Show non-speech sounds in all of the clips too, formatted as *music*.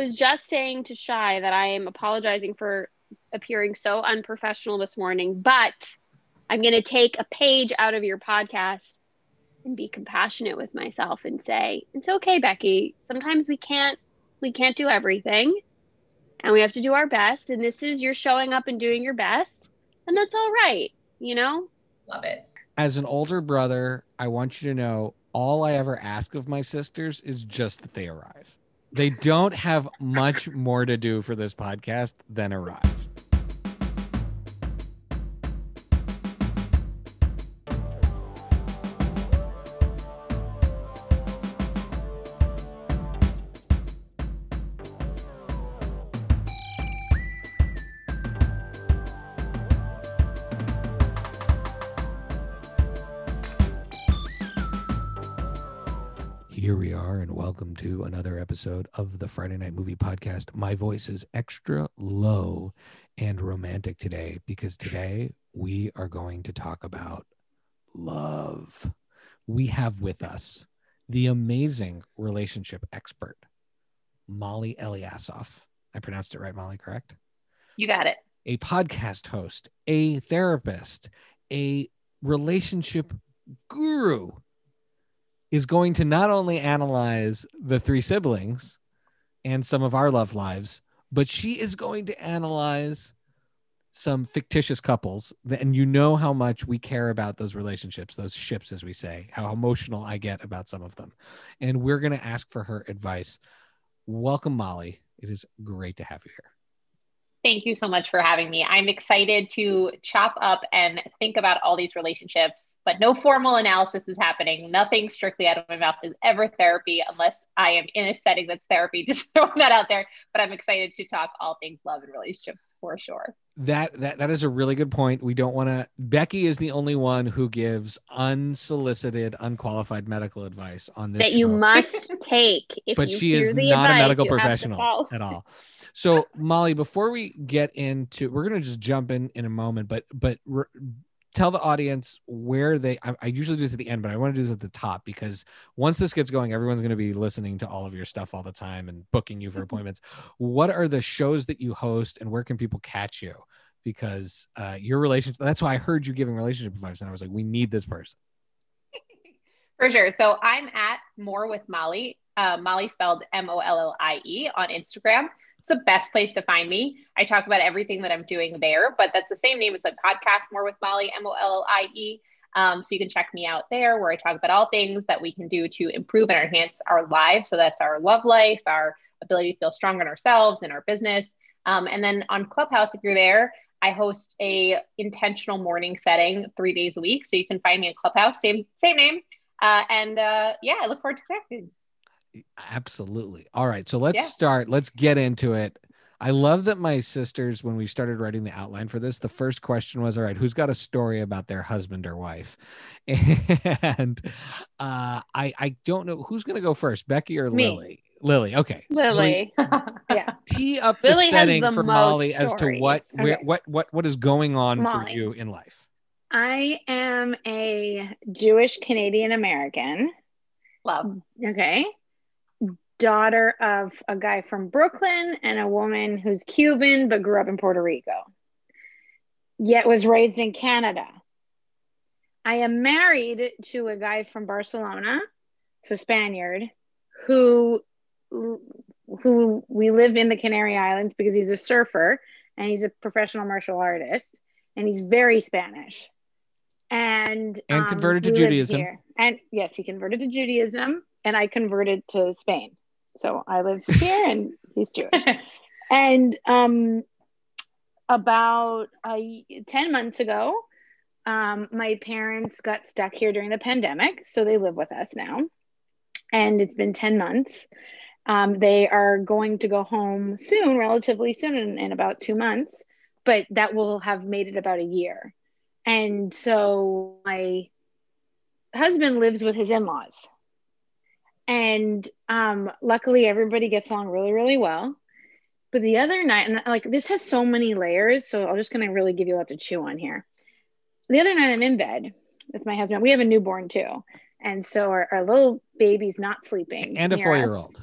I was just saying to Shy that I am apologizing for appearing so unprofessional this morning, but I'm going to take a page out of your podcast and be compassionate with myself and say, "It's okay, Becky. Sometimes we can't we can't do everything, and we have to do our best, and this is you're showing up and doing your best, and that's all right, you know?" Love it. As an older brother, I want you to know all I ever ask of my sisters is just that they arrive. They don't have much more to do for this podcast than arrive. Here we are, and welcome to another episode of the Friday Night Movie Podcast. My voice is extra low and romantic today because today we are going to talk about love. We have with us the amazing relationship expert, Molly Eliassoff. I pronounced it right, Molly, correct? You got it. a podcast host, a therapist, a relationship guru is going to not only analyze the three siblings and some of our love lives, but she is going to analyze some fictitious couples. And you know how much we care about those relationships, those ships, as we say, how emotional I get about some of them. And we're going to ask for her advice. Welcome, Molly. It is great to have you here. Thank you so much for having me. I'm excited to chop up and think about all these relationships, but no formal analysis is happening. Nothing strictly out of my mouth is ever therapy unless I am in a setting that's therapy. *laughs* Just throw that out there. But I'm excited to talk all things love and relationships for sure. That that that is a really good point. We don't want to. Becky is the only one who gives unsolicited, unqualified medical advice on this. That you must *laughs* take. If but you she hear is the not a medical you have to professional *laughs* at all. So, Molly, before we get into, we're going to just jump in in a moment, but but re- tell the audience where they. I, I usually do this at the end, but I want to do this at the top because once this gets going, everyone's going to be listening to all of your stuff all the time and booking you for appointments. What are the shows that you host, and where can people catch you? Because uh, your relationship. That's why I heard you giving relationship advice, and I was like, we need this person. *laughs* For sure. So I'm at More with Molly. Uh, Molly spelled M O L L I E on Instagram. The best place to find me. I talk about everything that I'm doing there, but that's the same name as a podcast, More with Molly, M O L L I E. Um, so you can check me out there where I talk about all things that we can do to improve and enhance our lives. So that's our love life, our ability to feel strong in ourselves and our business. Um, and then on Clubhouse, if you're there, I host a intentional morning setting three days a week. So you can find me in Clubhouse, same same name. Uh, and uh, yeah, I look forward to connecting. Absolutely. All right. So let's Yeah. start. Let's get into it. I love that my sisters, when we started writing the outline for this, the first question was, all right, who's got a story about their husband or wife? *laughs* And uh, I I don't know who's gonna go first, Becky or Me. Lily? Lily. Okay. Lily. *laughs* yeah. Tee up the Lily has setting the for most Molly as to stories. what where, what what what is going on for you in life. I am a Jewish Canadian American. Love. Okay. Daughter of a guy from Brooklyn and a woman who's Cuban but grew up in Puerto Rico, yet was raised in Canada. I am married to a guy from Barcelona, so a Spaniard, who who we live in the Canary Islands because he's a surfer and he's a professional martial artist and he's very Spanish. And And um, converted to Judaism. And yes, he converted to Judaism, and I converted to Spain. So I live here, and he's Jewish. And um, about uh, 10 months ago, um, my parents got stuck here during the pandemic. So they live with us now. And it's been 10 months. Um, they are going to go home soon, relatively soon, in, in about two months, but that will have made it about a year. And so my husband lives with his in laws. And um, luckily, everybody gets along really, really well. But the other night, and like this has so many layers, so I'm just gonna really give you a lot to chew on here. The other night, I'm in bed with my husband. We have a newborn too, and so our, our little baby's not sleeping. And a four-year-old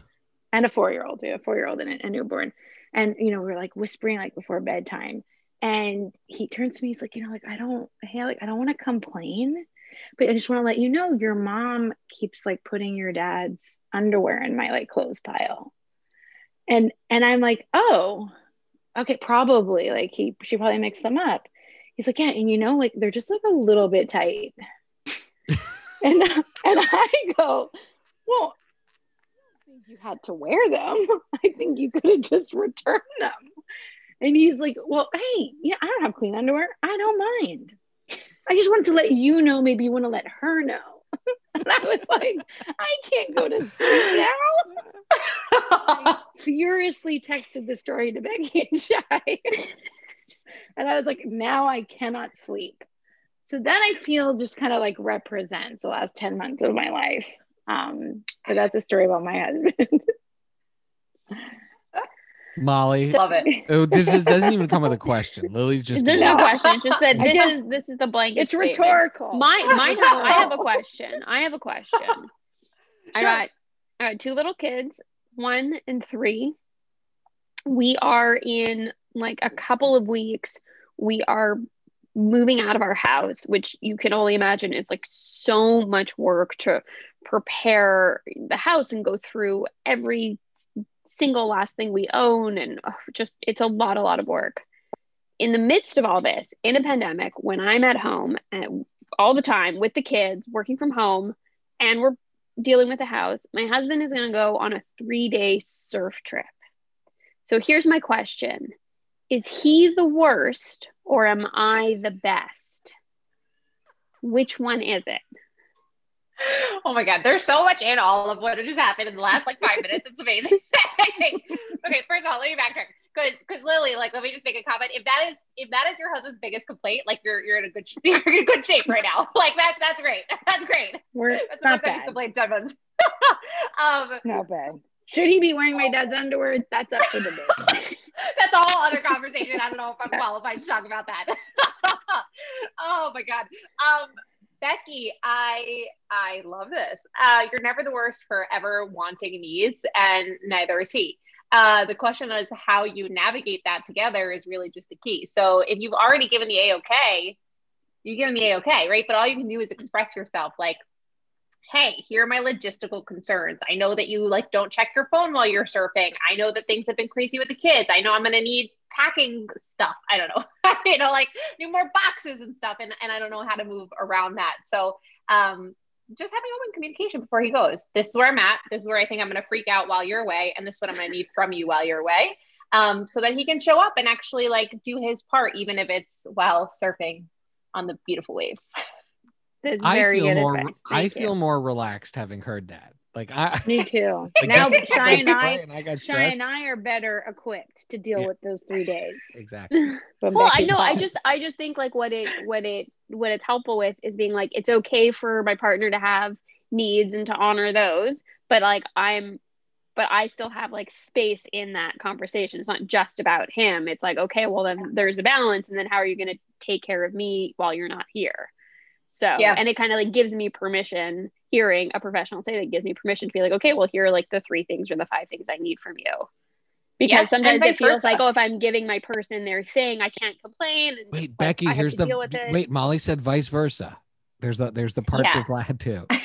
and a four year old. We have a four year old and a, a newborn. And, you know, we're like whispering like before bedtime. And he turns to me, he's like, you know, like, I don't, hey, like, I don't want to complain, but I just want to let you know your mom keeps like putting your dad's underwear in my like clothes pile. And, and I'm like, oh, okay, probably like he, she probably mixed them up. He's like, yeah. And you know, like, they're just like a little bit tight. *laughs* and, and I go, well, I think you had to wear them. *laughs* I think you could have just returned them. And he's like, Well, hey, yeah, I don't have clean underwear. I don't mind. I just wanted to let you know, maybe you want to let her know. *laughs* and I was like, I can't go to sleep now. *laughs* I furiously texted the story to Becky and Shy. *laughs* and I was like, now I cannot sleep. So then I feel just kind of like represents the last 10 months of my life. Um, but that's a story about my husband. Molly. Love it. Oh, this is, doesn't even come with a question. Lily's just. There's no question. It's just that this just- is this is the blanket. it's statement. rhetorical. My mine. *laughs* Have, I have a question. I have a question. I got, I got two little kids, one and three. We are in like a couple of weeks. We are moving out of our house, which you can only imagine is like so much work to prepare the house and go through every single last thing we own and just it's a lot a lot of work. In the midst of all this in a pandemic when i'm at home and all the time with the kids working from home and we're dealing with the house my husband is going to go on a three day surf trip. So here's my question. Is he the worst or am i the best? Which one is it Oh my god, there's so much in all of what just happened in the last like five minutes. It's amazing. *laughs* okay, first of all, let me backtrack because because Lily, like, let me just make a comment. If that is if that is your husband's biggest complaint, like you're you're in a good *laughs* you're in good shape right now. Like that's that's great. *laughs* That's great. We're That's not first time he's bad. complained ten um, Not bad. Should he be wearing my dad's underwear? That's up for debate. that's a whole other conversation. I don't know if I'm qualified to talk about that. oh my god. Um, Becky, I I love this. Uh, you're never the worst for ever wanting needs, and neither is he. Uh, the question is how you navigate that together is really just the key. So if you've already given the A-OK, you give them the A-OK, right? But all you can do is express yourself like, hey, here are my logistical concerns. I know that you like don't check your phone while you're surfing. I know that things have been crazy with the kids. I know I'm gonna need packing stuff. I don't know, *laughs* you know, like need more boxes and stuff. And, and I don't know how to move around that. So um just having open communication before he goes. This is where I'm at. This is where I think I'm gonna freak out while you're away, and this is what I'm gonna need from you while you're away. Um, so that he can show up and actually like do his part, even if it's while surfing on the beautiful waves. *laughs* I very feel more. advice. I Thank feel more relaxed having heard that. Like I. Me too. *laughs* like, now that's- Shy and that's I, right, and I got Shy stressed. and I are better equipped to deal Yeah. with those three days. *laughs* Exactly. *laughs* But well i Becky's know i just i just think like what it what it what it's helpful with is being like it's okay for my partner to have needs and to honor those but like i'm but i still have like space in that conversation it's not just about him it's like okay well then there's a balance and then how are you going to take care of me while you're not here so Yeah. and it kind of like gives me permission hearing a professional say that gives me permission to be like okay well here are like the three things or the five things i need from you because Yeah, sometimes it feels versa. like oh if i'm giving my person their thing i can't complain and just, Wait, like, Becky. I Here's the deal with it. wait. Molly said vice versa. There's the there's the part Yeah. for Vlad too. *laughs*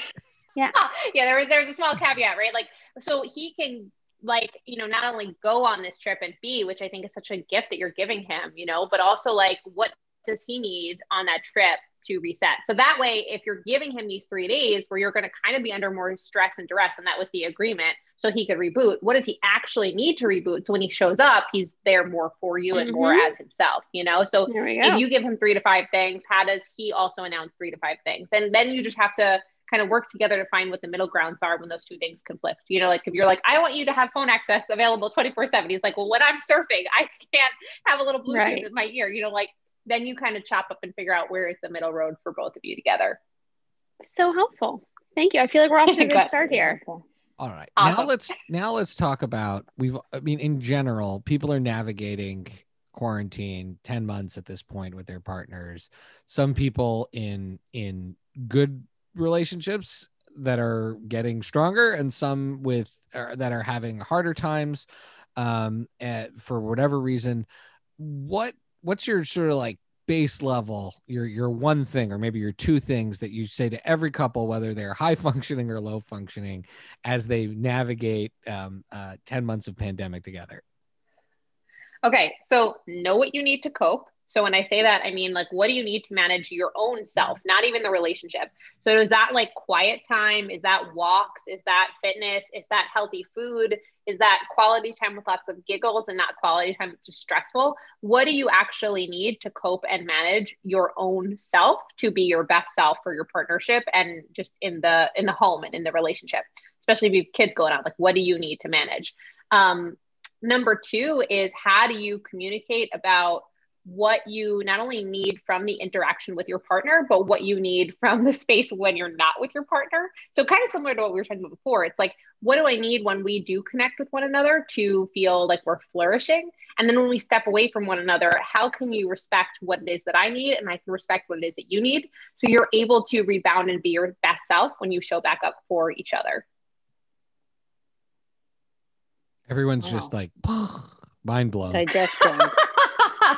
Yeah, *laughs* yeah, there was there's a small caveat, right? Like, so he can like you know not only go on this trip and be, which I think is such a gift that you're giving him, you know, but also like what does he need on that trip to reset? So that way, if you're giving him these three days where you're going to kind of be under more stress and duress, and that was the agreement, so he could reboot. What does he actually need to reboot? So when he shows up, he's there more for you and more Mhm. as himself, you know. So there we go if you give him three to five things, how does he also announce three to five things? And then you just have to kind of work together to find what the middle grounds are when those two things conflict. You know, like if you're like, I want you to have phone access available 24 7, he's like, well, when I'm surfing, I can't have a little Bluetooth Right. in my ear. You know, like then you kind of chop up and figure out where is the middle road for both of you together. so helpful thank you i feel like we're off to a *laughs* good Good. start here All right. Now let's now let's talk about we've I mean in general, people are navigating quarantine 10 months at this point with their partners. Some people in in good relationships that are getting stronger and some with uh, that are having harder times um, at, for whatever reason. What what's your sort of like base level your your one thing or maybe your two things that you say to every couple whether they're high *laughs* functioning or low functioning as they navigate um, uh, 10 months of pandemic together? Okay so know what you need to cope so when I say that, I mean like what do you need to manage your own self, not even the relationship. So is that like quiet time? Is that walks? Is that fitness? Is that healthy food? Is that quality time with lots of giggles and not quality time that's just stressful? What do you actually need to cope and manage your own self to be your best self for your partnership and just in the in the home and in the relationship, especially if you have kids going out? Like what do you need to manage? Um, number two is how do you communicate about what you not only need from the interaction with your partner, but what you need from the space when you're not with your partner. So, kind of similar to what we were talking about before, it's like, what do I need when we do connect with one another to feel like we're flourishing? And then when we step away from one another, how can you respect what it is that I need and I can respect what it is that you need? So, you're able to rebound and be your best self when you show back up for each other. Everyone's wow. just like *sighs* mind blown. Digesting.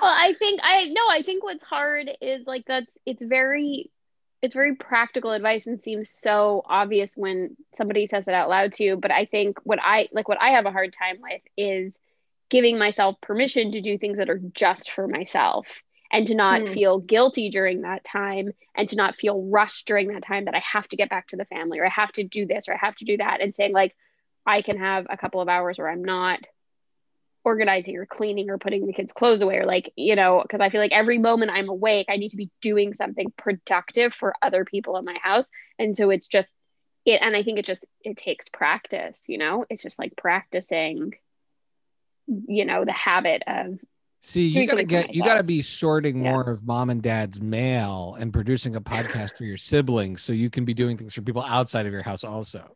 Well, I think I no, I think what's hard is like that's it's very it's very practical advice and seems so obvious when somebody says it out loud to you. But I think what I like what I have a hard time with is giving myself permission to do things that are just for myself and to not mm. feel guilty during that time and to not feel rushed during that time that I have to get back to the family or I have to do this or I have to do that and saying like I can have a couple of hours where I'm not organizing or cleaning or putting the kids' clothes away or like, you know, because I feel like every moment I'm awake, I need to be doing something productive for other people in my house. And so it's just it and I think it just it takes practice, you know? It's just like practicing, you know, the habit of See, you gotta get you gotta be sorting yeah. more of mom and dad's mail and producing a podcast for your siblings so you can be doing things for people outside of your house also.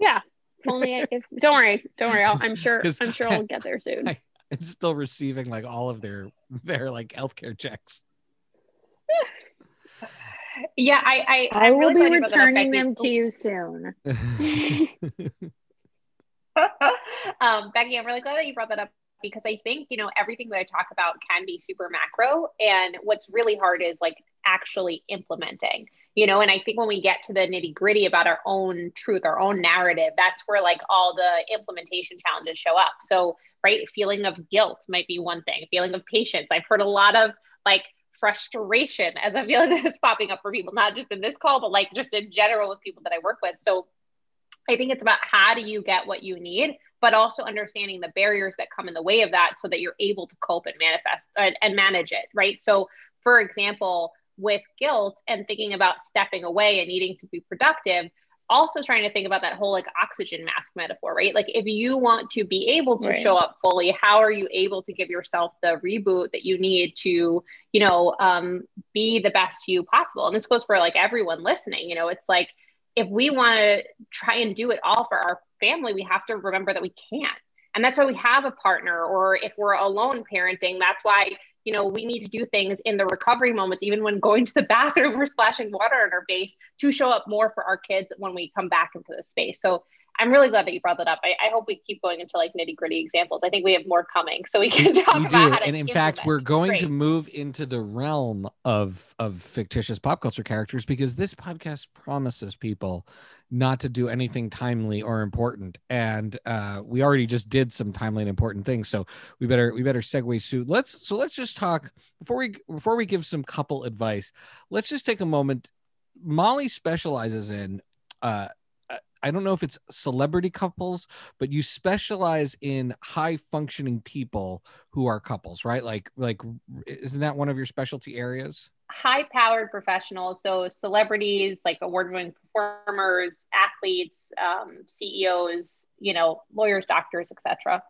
Yeah, only I, if don't worry, don't worry. i am *laughs* sure. I'm sure I'll get there soon. I, am still receiving like all of their their like healthcare checks. *sighs* yeah, I I, I will really be returning them to you soon. *laughs* *laughs* um, Becky, I'm really glad that you brought that up because I think, you know, everything that I talk about can be super macro. And what's really hard is like actually implementing, you know, and I think when we get to the nitty gritty about our own truth, our own narrative, that's where like all the implementation challenges show up. So, right, feeling of guilt might be one thing, feeling of patience. I've heard a lot of like, frustration as a feeling *laughs* that is popping up for people, not just in this call, but like just in general with people that I work with. So I think it's about how do you get what you need but also understanding the barriers that come in the way of that so that you're able to cope and manifest and, and manage it, right? So, for example, with guilt and thinking about stepping away and needing to be productive, also trying to think about that whole like oxygen mask metaphor, right? Like if you want to be able to right. show up fully, how are you able to give yourself the reboot that you need to, you know, um, be the best you possible? And this goes for like everyone listening. You know, it's like if we want to try and do it all for our family, we have to remember that we can't. And that's why we have a partner, or if we're alone parenting, that's why, you know, we need to do things in the recovery moments, even when going to the *laughs* bathroom or splashing water on our face to show up more for our kids when we come back into the space. So I'm really glad that you brought that up. I, I hope we keep going into like nitty gritty examples. I think we have more coming, so we can *laughs* talk we about. Do. and in fact, we're going Great. to move into the realm of of fictitious pop culture characters because this podcast promises people not to do anything timely or important and uh, we already just did some timely and important things so we better we better segue soon let's so let's just talk before we before we give some couple advice let's just take a moment molly specializes in uh, I don't know if it's celebrity couples, but you specialize in high functioning people who are couples, right? Like, like, isn't that one of your specialty areas? High powered professionals, so celebrities, like award winning performers, athletes, um, CEOs, you know, lawyers, doctors, etc.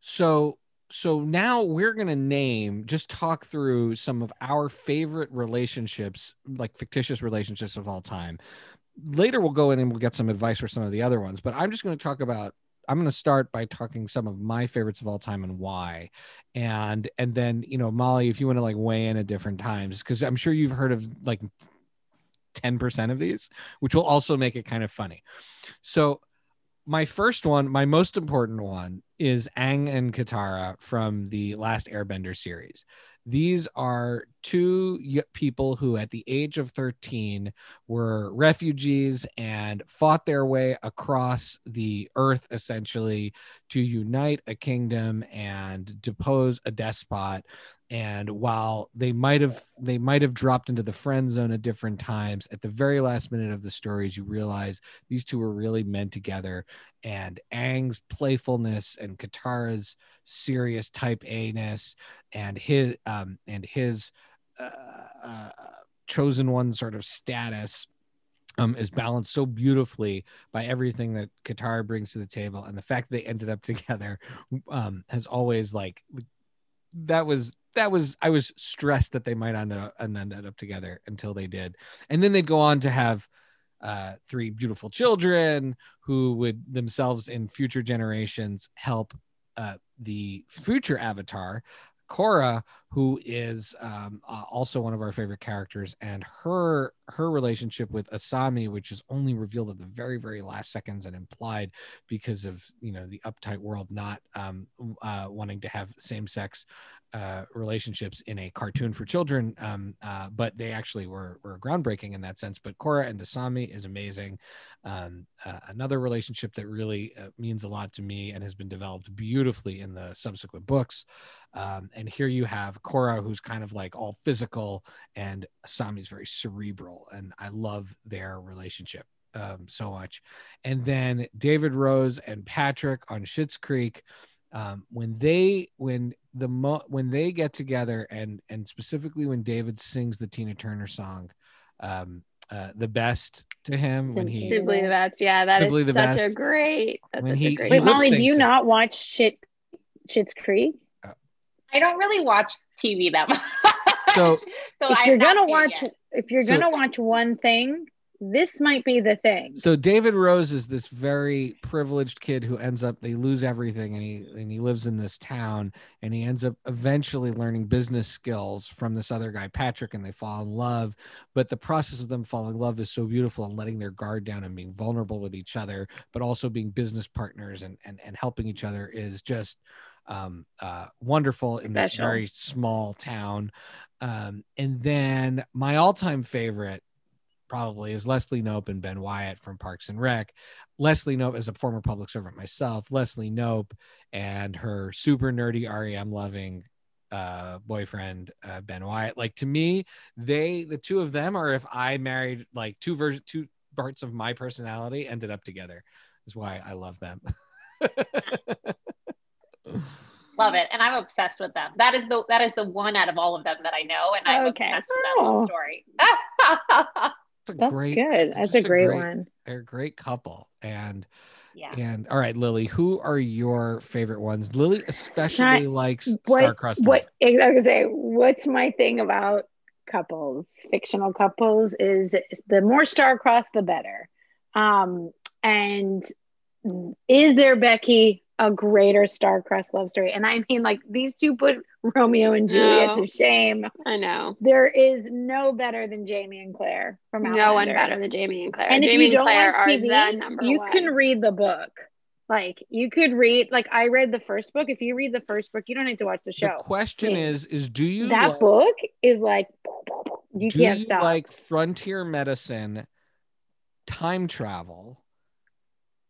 So, so now we're going to name just talk through some of our favorite relationships like fictitious relationships of all time later we'll go in and we'll get some advice for some of the other ones but i'm just going to talk about i'm going to start by talking some of my favorites of all time and why and and then you know molly if you want to like weigh in at different times because i'm sure you've heard of like 10% of these, which will also make it kind of funny. So my first one, my most important one is Aang and Katara from the last Airbender series. These are two people who, at the age of 13, were refugees and fought their way across the earth essentially to unite a kingdom and depose a despot and while they might have they might have dropped into the friend zone at different times at the very last minute of the stories you realize these two were really meant together. And Aang's playfulness and Katara's serious type A ness and his um and his uh, uh, chosen one sort of status um, is balanced so beautifully by everything that Katara brings to the table, and the fact that they ended up *laughs* together um, has always like that was that was I was stressed that they might end up, and end up together until they did, and then they'd go on to have uh, three beautiful children who would themselves in future generations help uh, the future Avatar Korra, who is um, uh, also one of our favorite characters, and her her relationship with Asami, which is only revealed at the very very last seconds and implied because of you know the uptight world not um, uh, wanting to have same sex uh, relationships in a cartoon for children, um, uh, but they actually were were groundbreaking in that sense. But Korra and Asami is amazing. Um, uh, another relationship that really uh, means a lot to me and has been developed beautifully in the subsequent books. Um, and here you have Korra, who's kind of like all physical, and Asami's very cerebral, and I love their relationship um, so much. And then David Rose and Patrick on Schitt's Creek um, when they when the mo- when they get together and and specifically when David sings the Tina Turner song, um, uh, the best to him when he simply the best. Yeah, that is such best. a great. That's when he, great Wait, Molly, do you it. not watch shit Schitt's Creek? I don't really watch TV that *laughs* much. So, so if you're gonna watch, if you're so, gonna watch one thing, this might be the thing. So David Rose is this very privileged kid who ends up they lose everything and he and he lives in this town and he ends up eventually learning business skills from this other guy Patrick and they fall in love but the process of them falling in love is so beautiful and letting their guard down and being vulnerable with each other but also being business partners and and, and helping each other is just um, uh, wonderful in this very small town. Um, and then my all-time favorite probably is Leslie Knope and Ben Wyatt from Parks and Rec. Leslie Knope is a former public servant myself. Leslie Knope and her super nerdy REM loving uh boyfriend uh, Ben Wyatt. Like to me, they the two of them are if I married like two versions two parts of my personality ended up together. Is why I love them. *laughs* Love it, and I'm obsessed with them. That is the that is the one out of all of them that I know, and I'm okay. obsessed with that whole story. *laughs* That's a That's great. Good. That's a great, a great, one. They're a great couple, and yeah. And all right, Lily, who are your favorite ones? Lily especially I, likes what, Star-Crossed. What I was gonna say, what's my thing about couples, fictional couples, is the more star-crossed, the better. Um, and is there Becky a greater star-crossed love story. And I mean, like these two put Romeo and Juliet no, to shame. I know. There is no better than Jamie and Claire from Outlander. No one better than Jamie and Claire. And Jamie if you don't Claire watch TV, you one. can read the book. Like you could read, like I read the first book. If you read the first book, you don't need to watch the show. The question I mean, is, is do you that like, book is like you do can't you stop. Like frontier medicine, time travel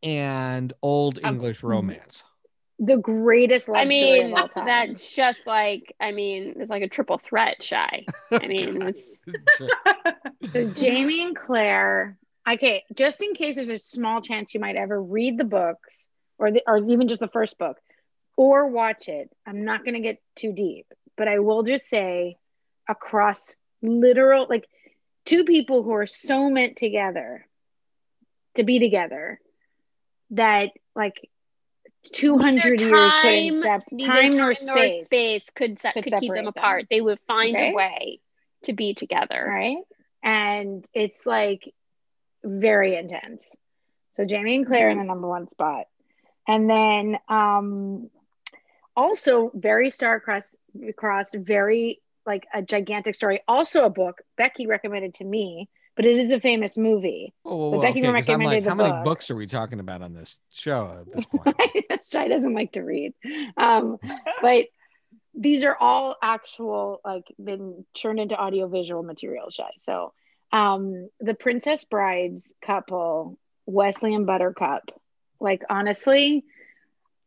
and old um, English romance. The greatest I mean, that's just like I mean, it's like a triple threat shy. I *laughs* mean, it's *laughs* so Jamie and Claire. Okay, just in case there's a small chance you might ever read the books or the, or even just the first book or watch it. I'm not going to get too deep, but I will just say across literal like two people who are so meant together to be together that like 200 time, years couldn't sep- time, time nor space, nor space could, se- could, could keep them apart. Them. They would find a way to be together. Right. And it's like very intense. So Jamie and Claire in the number one spot. And then um also very star crossed crossed, very like a gigantic story. Also a book Becky recommended to me but it is a famous movie. Whoa, whoa, But whoa, Becky okay, 'cause I'm like, the how many books are we talking about on this show at this *laughs* point? Shy doesn't like to read. Um, but these are all actual, like, been turned into audiovisual material, Shy. So, um, the Princess Brides couple, Westley and Buttercup, like, honestly,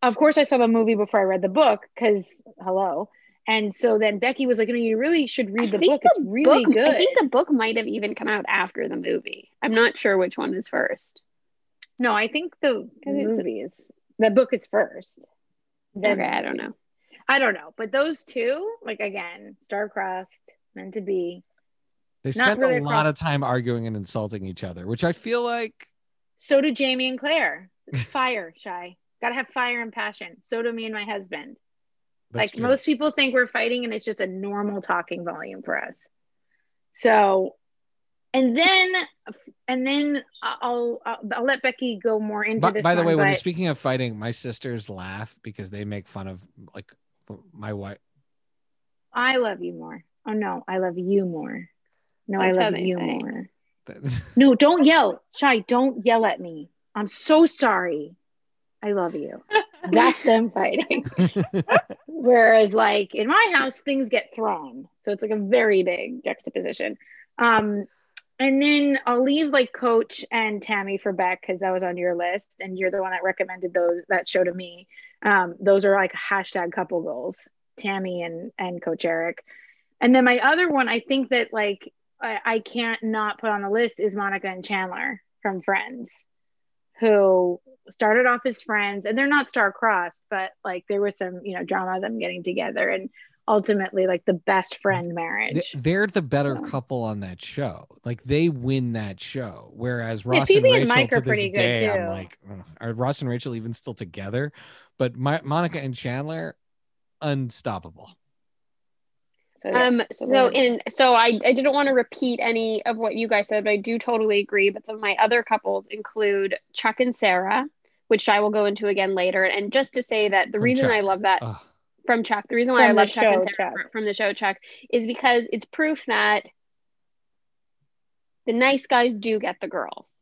of course, I saw the movie before I read the book because, hello. And so then Becky was like, "No, you really should read I the think book. It's really book, good. I think the book might have even come out after the movie. I'm not sure which one is first. no, I think the movie is the book is first. Then okay, I don't know. I don't know, but those two, like again, star-crossed, meant to be. They spent really a lot across- of time arguing and insulting each other, which I feel like So did Jamie and Claire. Fire, shy. Gotta have fire and passion. So do me and my husband. That's like true. most people think we're fighting, and it's just a normal talking volume for us. So, and then, and then I'll I'll, I'll let Becky go more into By, this. by the one, way, when you're speaking of fighting, my sisters laugh because they make fun of like my wife. I love you more. Oh no, I love you more. No, That's I love you say. more. *laughs* No, don't yell. Shy, don't yell at me. I'm so sorry. I love you. *laughs* That's them fighting. *laughs* Whereas, like in my house, things get thrown. So it's like a very big juxtaposition. Um, and then I'll leave like Coach and Tammy for Beck because that was on your list, and you're the one that recommended those that show to me. Um, those are like hashtag couple goals, Tammy and and Coach Eric. And then my other one, I think that like I, I can't not put on the list is Monica and Chandler from Friends, who started off as friends, and they're not star-crossed, but like there was some you know drama of them getting together, and ultimately like the best friend marriage. They're the better So- couple on that show. Like they win that show. Whereas Ross Phoebe and and Rachel Mike to are this pretty good, day, I'm like, "Ugh, are Ross and Rachel even still together? But my, Monica and Chandler, unstoppable. So, yeah. Um, so so in so I I didn't want to repeat any of what you guys said, but I do totally agree. But some of my other couples include Chuck and Sarah, which I will go into again later. And just to say that the From reason I love that Ugh. from Chuck, the reason why From I love Chuck and show, Sarah Chuck. from the show Chuck is because it's proof that the nice guys do get the girls.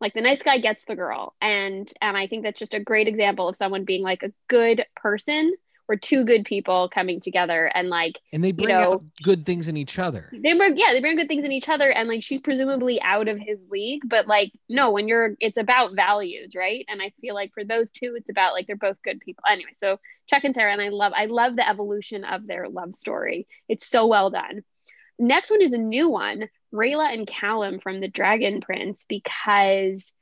Like the nice guy gets the girl. And and I think that's just a great example of someone being like a good person or two good people coming together and like And they bring know- out good things in each other. they bring yeah they bring good things in each other and like she's presumably out of his league but like no when you're it's about values right? And i feel like for those two it's about like they're both good people. Anyway so chuck and sarah and i love i love the evolution of their love story. It's so well done. Next one is a new one rayla and callum from the dragon prince because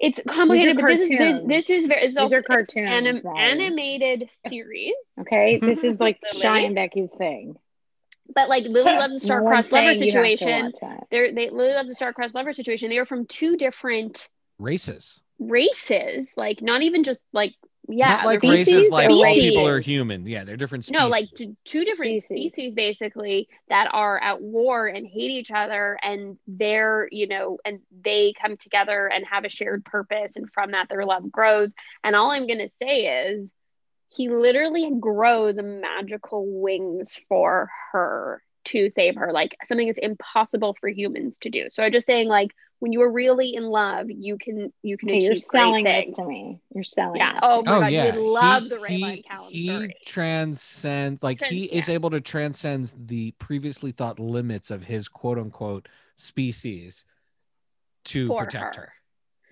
it's complicated but this is this, this is very it's these also are cartoons. anim- Molly. animated series Okay, *laughs* this is like *laughs* So Shy and Becky's thing. but like lily loves a *laughs* star-crossed one's lover saying you have to situation they're they Lily loves a star-crossed lover situation. They are from two different Races. races, like not even just like yeah, Not like they're from races like or all people are human. Yeah, they're different species. No, like t- two different Species. species. basically that are at war and hate each other, and they're you know, and they come together and have a shared purpose, and from that their love grows. And all I'm gonna say is, he literally grows magical wings for her to save her, like something that's impossible for humans to do. So I'm just saying, like when you are really in love, you can you can Okay, achieve you're selling things. this to me. You're selling. Yeah. this Oh my oh God, you oh, yeah, would love he, the Rayla he, he transcends like he Trans- is able to transcend the previously thought limits of his quote unquote species to For protect her. her.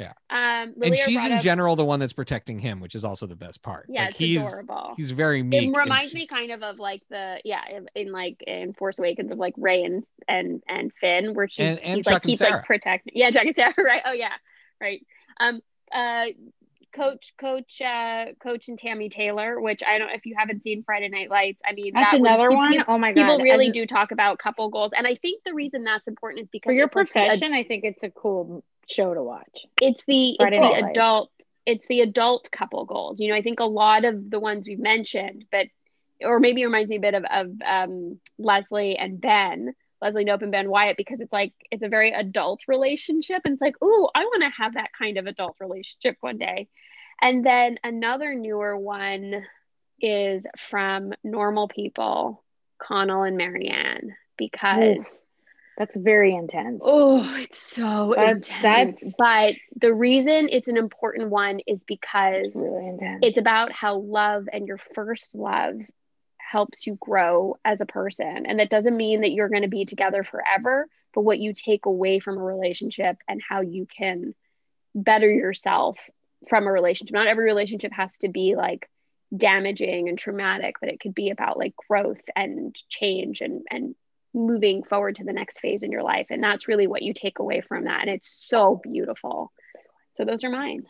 Um, and she's in up- general the one that's protecting him, which is also the best part. Yeah, like it's he's adorable. he's very meek. it reminds she- me kind of of like the yeah in, in like in Force Awakens of like Rey and and and Finn where she And- and he's Chuck like and keeps like protecting yeah Chuck and Sarah *laughs* right oh yeah right um uh coach coach uh coach and Tammy Taylor which I don't if you haven't seen Friday Night Lights I mean That's that another pe- one. pe- Oh my god! people really As- do talk about couple goals and I think the reason that's important is because For your it's like the profession, I think it's a cool show to watch. it's the it's Friday the adult it's the adult couple goals. You know i think a lot of the ones we've mentioned but or maybe it reminds me a bit of, of um, leslie and ben leslie knope and ben wyatt because it's like it's a very adult relationship and it's like ooh i want to have that kind of adult relationship one day. And then another newer one is from normal people connell and marianne because That's very intense. Oh, it's so That's- intense. that's- but the reason it's an important one is because It's really it's about how love and your first love helps you grow as a person. And that doesn't mean that you're going to be together forever, but what you take away from a relationship and how you can better yourself from a relationship. Not every relationship has to be like damaging and traumatic, but it could be about like growth and change and and moving forward to the next phase in your life. And that's really what you take away from that. And it's so beautiful. So those are mine.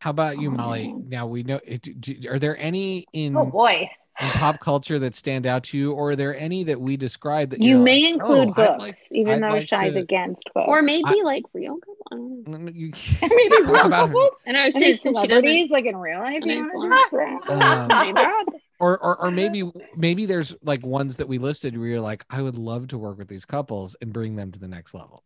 How about you, Oh, Molly? man. Now we know. Are there any in, Oh boy. in pop culture that stand out to you, or are there any that we describe that you may like, include "Oh, books, like- even I'd though like Shy's to-" against books. Or maybe like real good ones. *laughs* No, no, you- *laughs* maybe real couples. And I Any since, since celebrities, like in real life, you wanna *laughs* do that? Um, Say that? Or, or or maybe maybe there's like ones that we listed where you're like, I would love to work with these couples and bring them to the next level.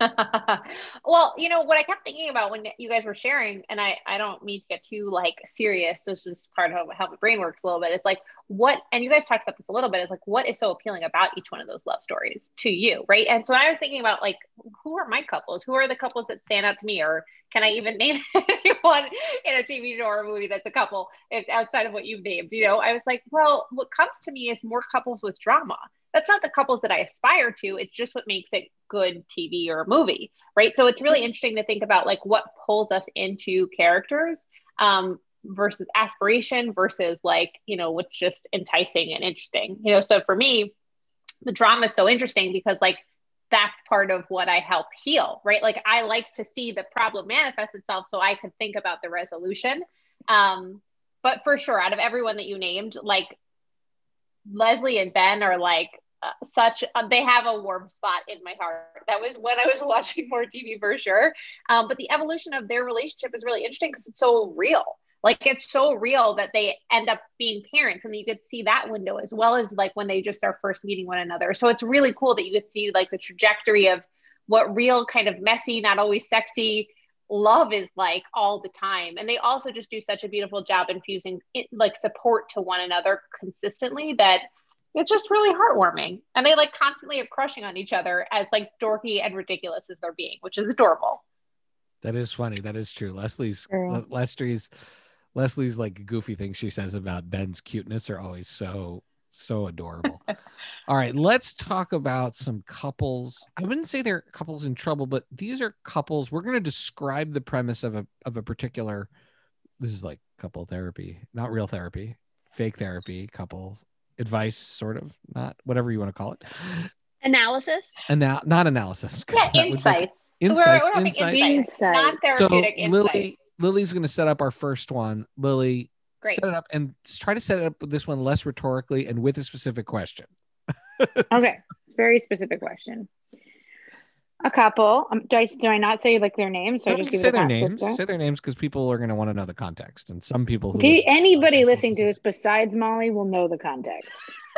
*laughs* well, you know what I kept thinking about when you guys were sharing, and I I don't mean to get too like serious. This is part of how my brain works a little bit. It's like what, and you guys talked about this a little bit. It's like what is so appealing about each one of those love stories to you, right? And so I was thinking about like who are my couples? Who are the couples that stand out to me, or can I even name *laughs* anyone in a TV show or movie that's a couple outside of what you've named? You know, I was like, well, what comes to me is more couples with drama. That's not the couples that I aspire to. It's just what makes it good TV or a movie, right? So it's really interesting to think about like what pulls us into characters um, versus aspiration versus like, you know, what's just enticing and interesting. You know, so for me, the drama is so interesting because like that's part of what I help heal, right? Like I like to see the problem manifest itself so I could think about the resolution. Um, but for sure, out of everyone that you named, like Leslie and Ben are like uh, such uh, they have a warm spot in my heart. That was when I was *laughs* watching more TV for sure. Um, but the evolution of their relationship is really interesting because it's so real. Like it's so real that they end up being parents, and you could see that window as well as like when they just are first meeting one another. So it's really cool that you could see like the trajectory of what real kind of messy, not always sexy love is like all the time. And they also just do such a beautiful job infusing it, like support to one another consistently that it's just really heartwarming. And they like constantly are crushing on each other as like dorky and ridiculous as they're being, which is adorable. That is funny. That is true. Leslie's. Le- Leslie's Leslie's like goofy things she says about Ben's cuteness are always so so adorable. *laughs* All right, let's talk about some couples. I wouldn't say they're couples in trouble, but these are couples. We're going to describe the premise of a of a particular. This is like couple therapy, not real therapy, fake therapy, couples advice, sort of, not whatever you want to call it. Analysis. And now, not analysis. Yeah, that would make it- insights. Insights, We're- we're having insights. Insight. Not So insights. Lily, Lily's going to set up our first one. Lily, Great. set it up and try to set it up with this one less rhetorically and with a specific question. *laughs* Okay, very specific question. A couple. Um, do I do I not say like their names? So I just give say the their context, names. Say their names because people are going to want to know the context, and some people who Okay, listen anybody listening to listen- this besides Molly will know the context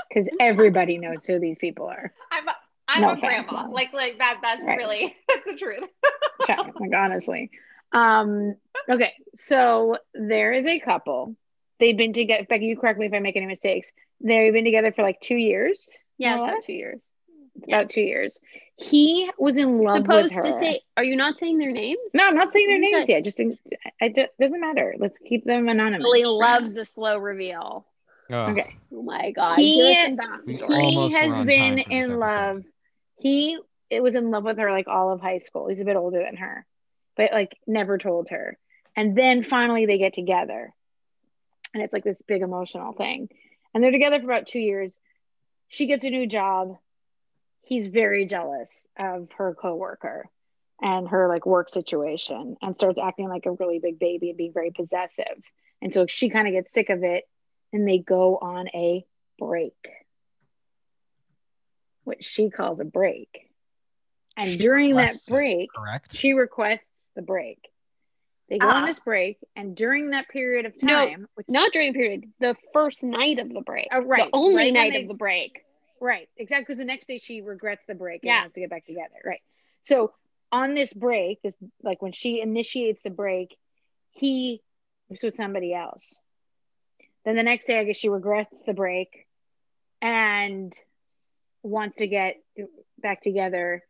because *laughs* everybody knows who these people are. I'm a, I'm No a offense, grandma. Molly. Like like that. That's Right. really *laughs* that's the truth. Check, like honestly. Um, okay, so there is a couple. They've been together. Becky, you correct me if I make any mistakes. They've been together for like two years. Yeah, more or it's about less? two years. It's about two years. He was in love Supposed with her. to say, are you not saying their names? no, I'm not saying their names yet. Just in, it do- doesn't matter. Let's keep them anonymous. Lily loves a slow reveal. Oh, Okay. Oh my god. He- Give us some We backstory. all- almost he has been time for this in love. He it was in love with her like all of high school. He's a bit older than her, but like never told her. And then finally they get together, and it's like this big emotional thing. And they're together for about two years. She gets a new job. He's very jealous of her coworker and her like work situation, and starts acting like a really big baby and being very possessive. And so she kind of gets sick of it, and they go on a break what she calls a break. And She during that it. break, correct. she requests the break. They go Ah. on this break, and during that period of No, time, which, Not during the period, the first night of the break. Oh, right, The only right night they- of the break. right, exactly, because the next day she regrets the break and Yeah. wants to get back together. Right. So on this break, this like when she initiates the break, he was with somebody else. Then the next day, I guess she regrets the break, and wants to get back together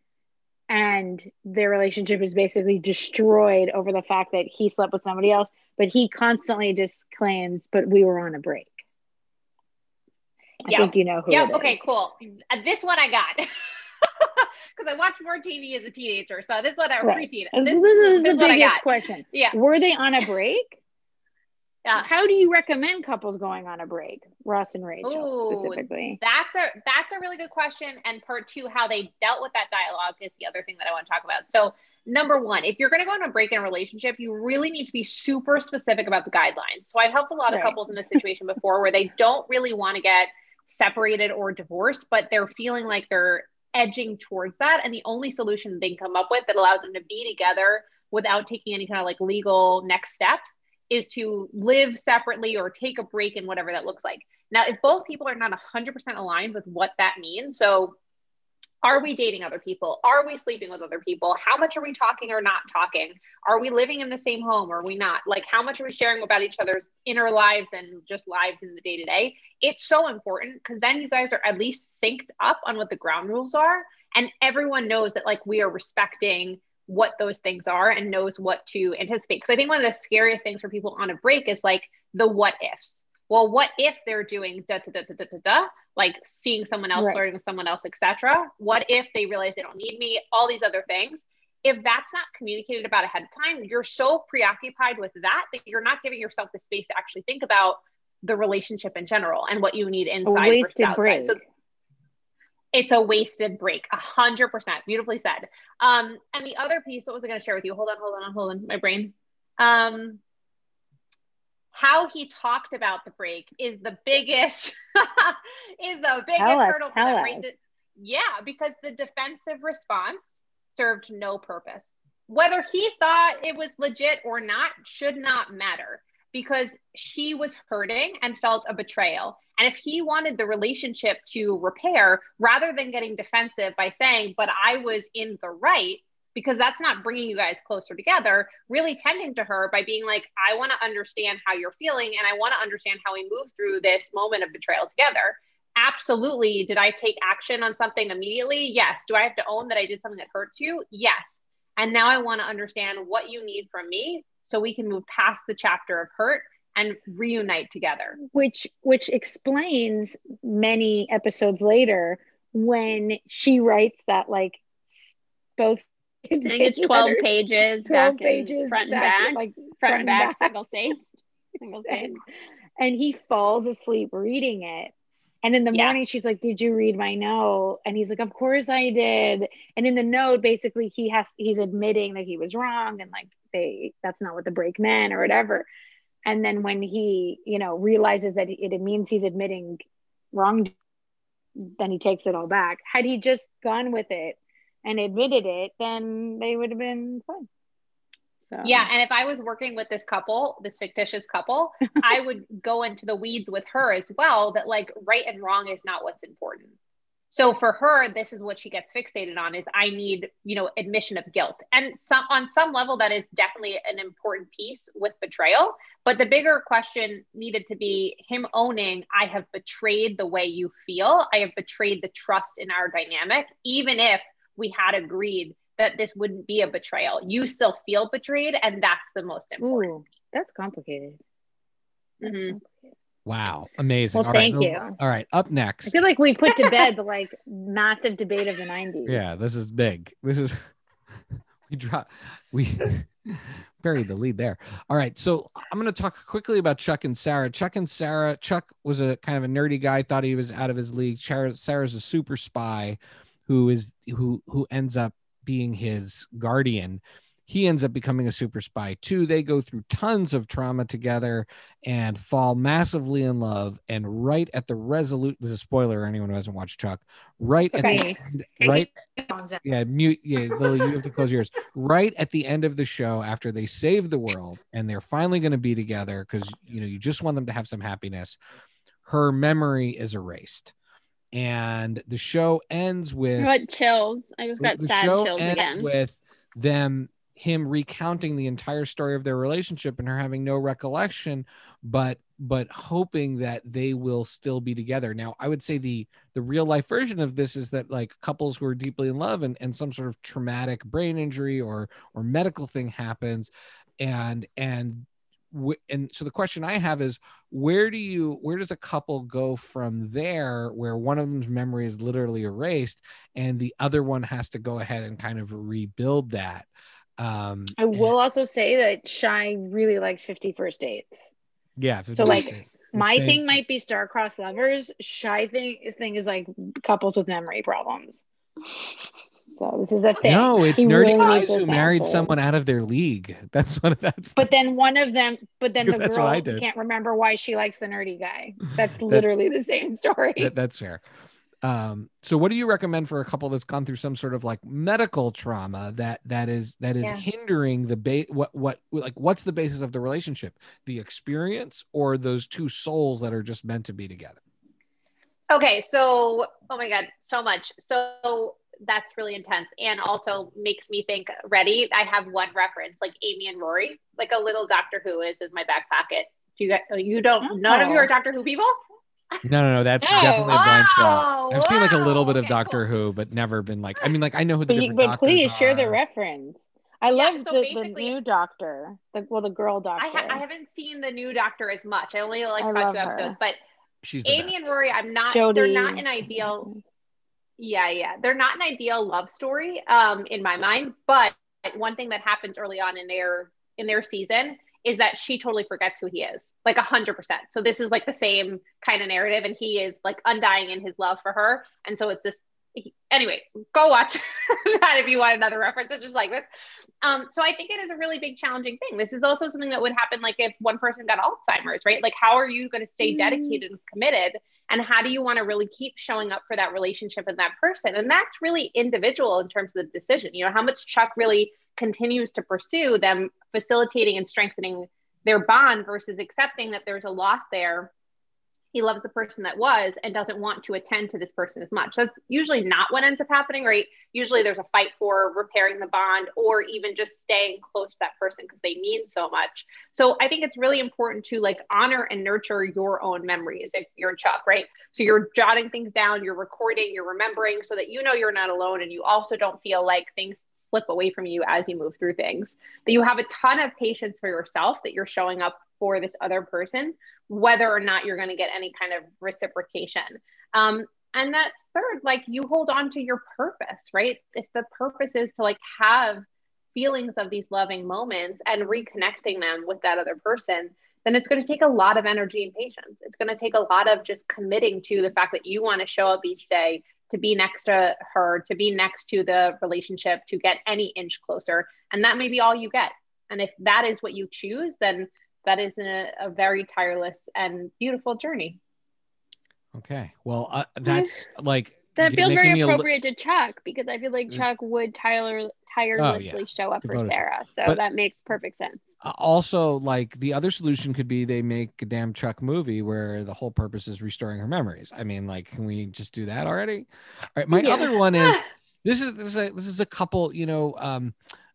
and their relationship is basically destroyed over the fact that he slept with somebody else but he constantly just claims but we were on a break I Yeah. think you know who Yeah. Okay. is. Cool. Uh, this one I got *laughs* because I watched more TV as a teenager. So this one I Right. preteen. This, This, this is this the biggest question Yeah. were they on a break Yeah. how do you recommend couples going on a break ross and rachel Ooh, specifically That's a that's a really good question. And part two, how they dealt with that dialogue is the other thing that I want to talk about. So number one, if you're going to go on a break in a relationship, you really need to be super specific about the guidelines. So I've helped a lot of couples in this situation before where they don't really want to get separated or divorced, but they're feeling like they're edging towards that. And the only solution they can come up with that allows them to be together without taking any kind of like legal next steps is to live separately or take a break and whatever that looks like. Now, if both people are not 100% aligned with what that means, so are we dating other people? Are we sleeping with other people? How much are we talking or not talking? Are we living in the same home or are we not? Like, how much are we sharing about each other's inner lives and just lives in the day to day? It's so important because then you guys are at least synced up on what the ground rules are. And everyone knows that, like, we are respecting what those things are and knows what to anticipate. Because I think one of the scariest things for people on a break is like the what ifs. Well, what if they're doing da da da da da da da, like seeing someone else, Right. flirting with someone else, etc. What if they realize they don't need me? All these other things. If that's not communicated about ahead of time, you're so preoccupied with that that you're not giving yourself the space to actually think about the relationship in general and what you need a inside versus wasted outside. break So it's a wasted break. A hundred percent. Beautifully said. Um, and the other piece, what was I going to share with you? Hold on, hold on, hold on. My brain. Um, how he talked about the break is the biggest, *laughs* is the biggest Tell us, hurdle for tell them, us. right? Yeah, because the defensive response served no purpose. Whether he thought it was legit or not should not matter because she was hurting and felt a betrayal. And if he wanted the relationship to repair rather than getting defensive by saying, but I was in the right, because that's not bringing you guys closer together, really tending to her by being like, I want to understand how you're feeling and I want to understand how we move through this moment of betrayal together. Absolutely. Did I take action on something immediately? Yes. Do I have to own that I did something that hurt you? Yes. And now I want to understand what you need from me so we can move past the chapter of hurt and reunite together. which which explains many episodes later when she writes that like both I think it's 12 pages 12 back pages front and back, back. like front front and back, back. single spaced. Single spaced. *laughs* and, and he falls asleep reading it and in the Yeah. morning she's like did you read my note and he's like of course i did and in the note basically he has he's admitting that he was wrong and like they that's not what the break meant or whatever and then when he you know realizes that it, it means he's admitting wrong then he takes it all back had he just gone with it and admitted it then they would have been fine so Yeah. And if I was working with this couple, this fictitious couple, *laughs* I would go into the weeds with her as well that like right and wrong is not what's important. So for her, this is what she gets fixated on is I need, you know, admission of guilt. And some on some level that is definitely an important piece with betrayal, but the bigger question needed to be him owning I have betrayed the way you feel. I have betrayed the trust in our dynamic even if we had agreed that this wouldn't be a betrayal. You still feel betrayed and that's the most important. Ooh, that's complicated That's Mhm. complicated. Wow, amazing. Well, All right, thank the- you. All right, up next. I feel like we put to bed the like massive debate of the 90s. yeah, this is big. This is *laughs* we drop we *laughs* buried the lead there. All right, so I'm going to talk quickly about Chuck and Sarah. Chuck and Sarah. Chuck was a kind of a nerdy guy, thought he was out of his league. Sarah, Sarah's a super spy who is who who ends up being his guardian. He ends up becoming a super spy too. They go through tons of trauma together and fall massively in love. And right at the resolute, this is a spoiler. Anyone who hasn't watched Chuck, right It's at the end, right yeah, mute. Yeah, Lily, you have to close yours. *laughs* Right at the end of the show, after they save the world and they're finally going to be together because you know you just want them to have some happiness. Her memory is erased, and the show ends with chills? I just got the sad show chills ends again. with them him recounting the entire story of their relationship and her having no recollection but but hoping that they will still be together. Now, I would say the the real life version of this is that like couples who are deeply in love and, and some sort of traumatic brain injury or or medical thing happens and and and so the question I have is where do you where does a couple go from there where one of them's memory is literally erased and the other one has to go ahead and kind of rebuild that um I will also say that Shy really likes 51st dates. Yeah. So like my same. thing might be star-crossed lovers. Shy thing thing is like couples with memory problems. So this is a thing. No, it's he nerdy really guys who married someone out of their league. *laughs* That's what that's. But then one of them, but then *laughs* the girl can't remember why she likes the nerdy guy. That's *laughs* literally the same story. That, that's fair. Um, so what do you recommend for a couple that's gone through some sort of like medical trauma that that is that is yeah. hindering the base what what like what's the basis of the relationship? The experience or those two souls that are just meant to be together? Okay, so oh my god, so much. So that's really intense and also makes me think ready i have one reference like amy and rory like a little doctor who is in my back pocket do you guys you don't oh. none of you are doctor who people no no no that's no. definitely a blind oh, spot i've seen like a little bit of okay, doctor cool. who but never been like i mean like i know who the but, different but please are. share the reference I yeah, love so the, the, new doctor, the, well, the girl doctor. I, ha- I, haven't seen the new doctor as much. I only like saw two episodes, but She's Amy best. and Rory, I'm not. Jodie. They're not an ideal. Yeah, yeah. They're not an ideal love story um, in my mind, but one thing that happens early on in their in their season is that she totally forgets who he is, like a hundred percent. So this is like the same kind of narrative, and he is like undying in his love for her, and so it's this. Anyway, go watch *laughs* that if you want another reference. It's just like this. Um, so I think it is a really big challenging thing. This is also something that would happen like if one person got Alzheimer's, right? Like how are you going to stay mm-hmm. dedicated and committed? And how do you want to really keep showing up for that relationship and that person? And that's really individual in terms of the decision. You know, how much Chuck really continues to pursue them facilitating and strengthening their bond versus accepting that there's a loss there he loves the person that was and doesn't want to attend to this person as much. That's usually not what ends up happening, right? Usually there's a fight for repairing the bond or even just staying close to that person because they mean so much. So I think it's really important to like honor and nurture your own memories if you're in Chuck, right? So you're jotting things down, you're recording, you're remembering so that you know you're not alone and you also don't feel like things slip away from you as you move through things. That you have a ton of patience for yourself, that you're showing up for this other person, whether or not you're going to get any kind of reciprocation. Um, and that third, like you hold on to your purpose, right? If the purpose is to like have feelings of these loving moments and reconnecting them with that other person, then it's going to take a lot of energy and patience. It's going to take a lot of just committing to the fact that you want to show up each day to be next to her, to be next to the relationship, to get any inch closer. And that may be all you get. And if that is what you choose, then that is a, a very tireless and beautiful journey. Okay. Well, uh, that's like that feels very appropriate li- to Chuck because I feel like mm. Chuck would Tyler tirelessly oh, yeah. show up Devoted. for Sarah. So but that makes perfect sense. Also, like the other solution could be they make a damn Chuck movie where the whole purpose is restoring her memories. I mean, like, can we just do that already? All right. My yeah. other one is *laughs* this is this is a, this is a couple. You know, um,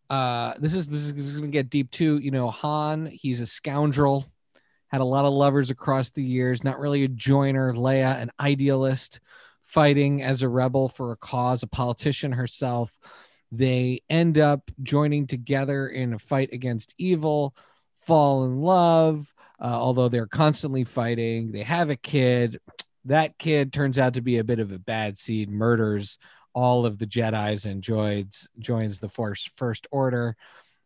uh, this is this is, this is going to get deep too. You know, Han, he's a scoundrel, had a lot of lovers across the years, not really a joiner. Leia, an idealist, fighting as a rebel for a cause, a politician herself. They end up joining together in a fight against evil, fall in love, uh, although they're constantly fighting. They have a kid. That kid turns out to be a bit of a bad seed, murders all of the Jedi's and joins joins the Force First Order.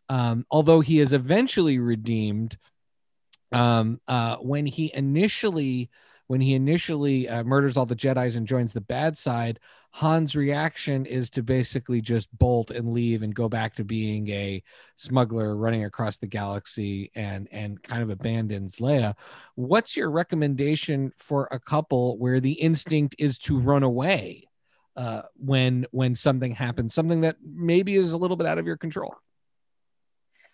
Um, although he is eventually redeemed, um, uh, when he initially when he initially uh, murders all the Jedi's and joins the bad side, Han's reaction is to basically just bolt and leave and go back to being a smuggler running across the galaxy and and kind of abandons Leia. What's your recommendation for a couple where the instinct is to run away? uh, when when something happens, something that maybe is a little bit out of your control?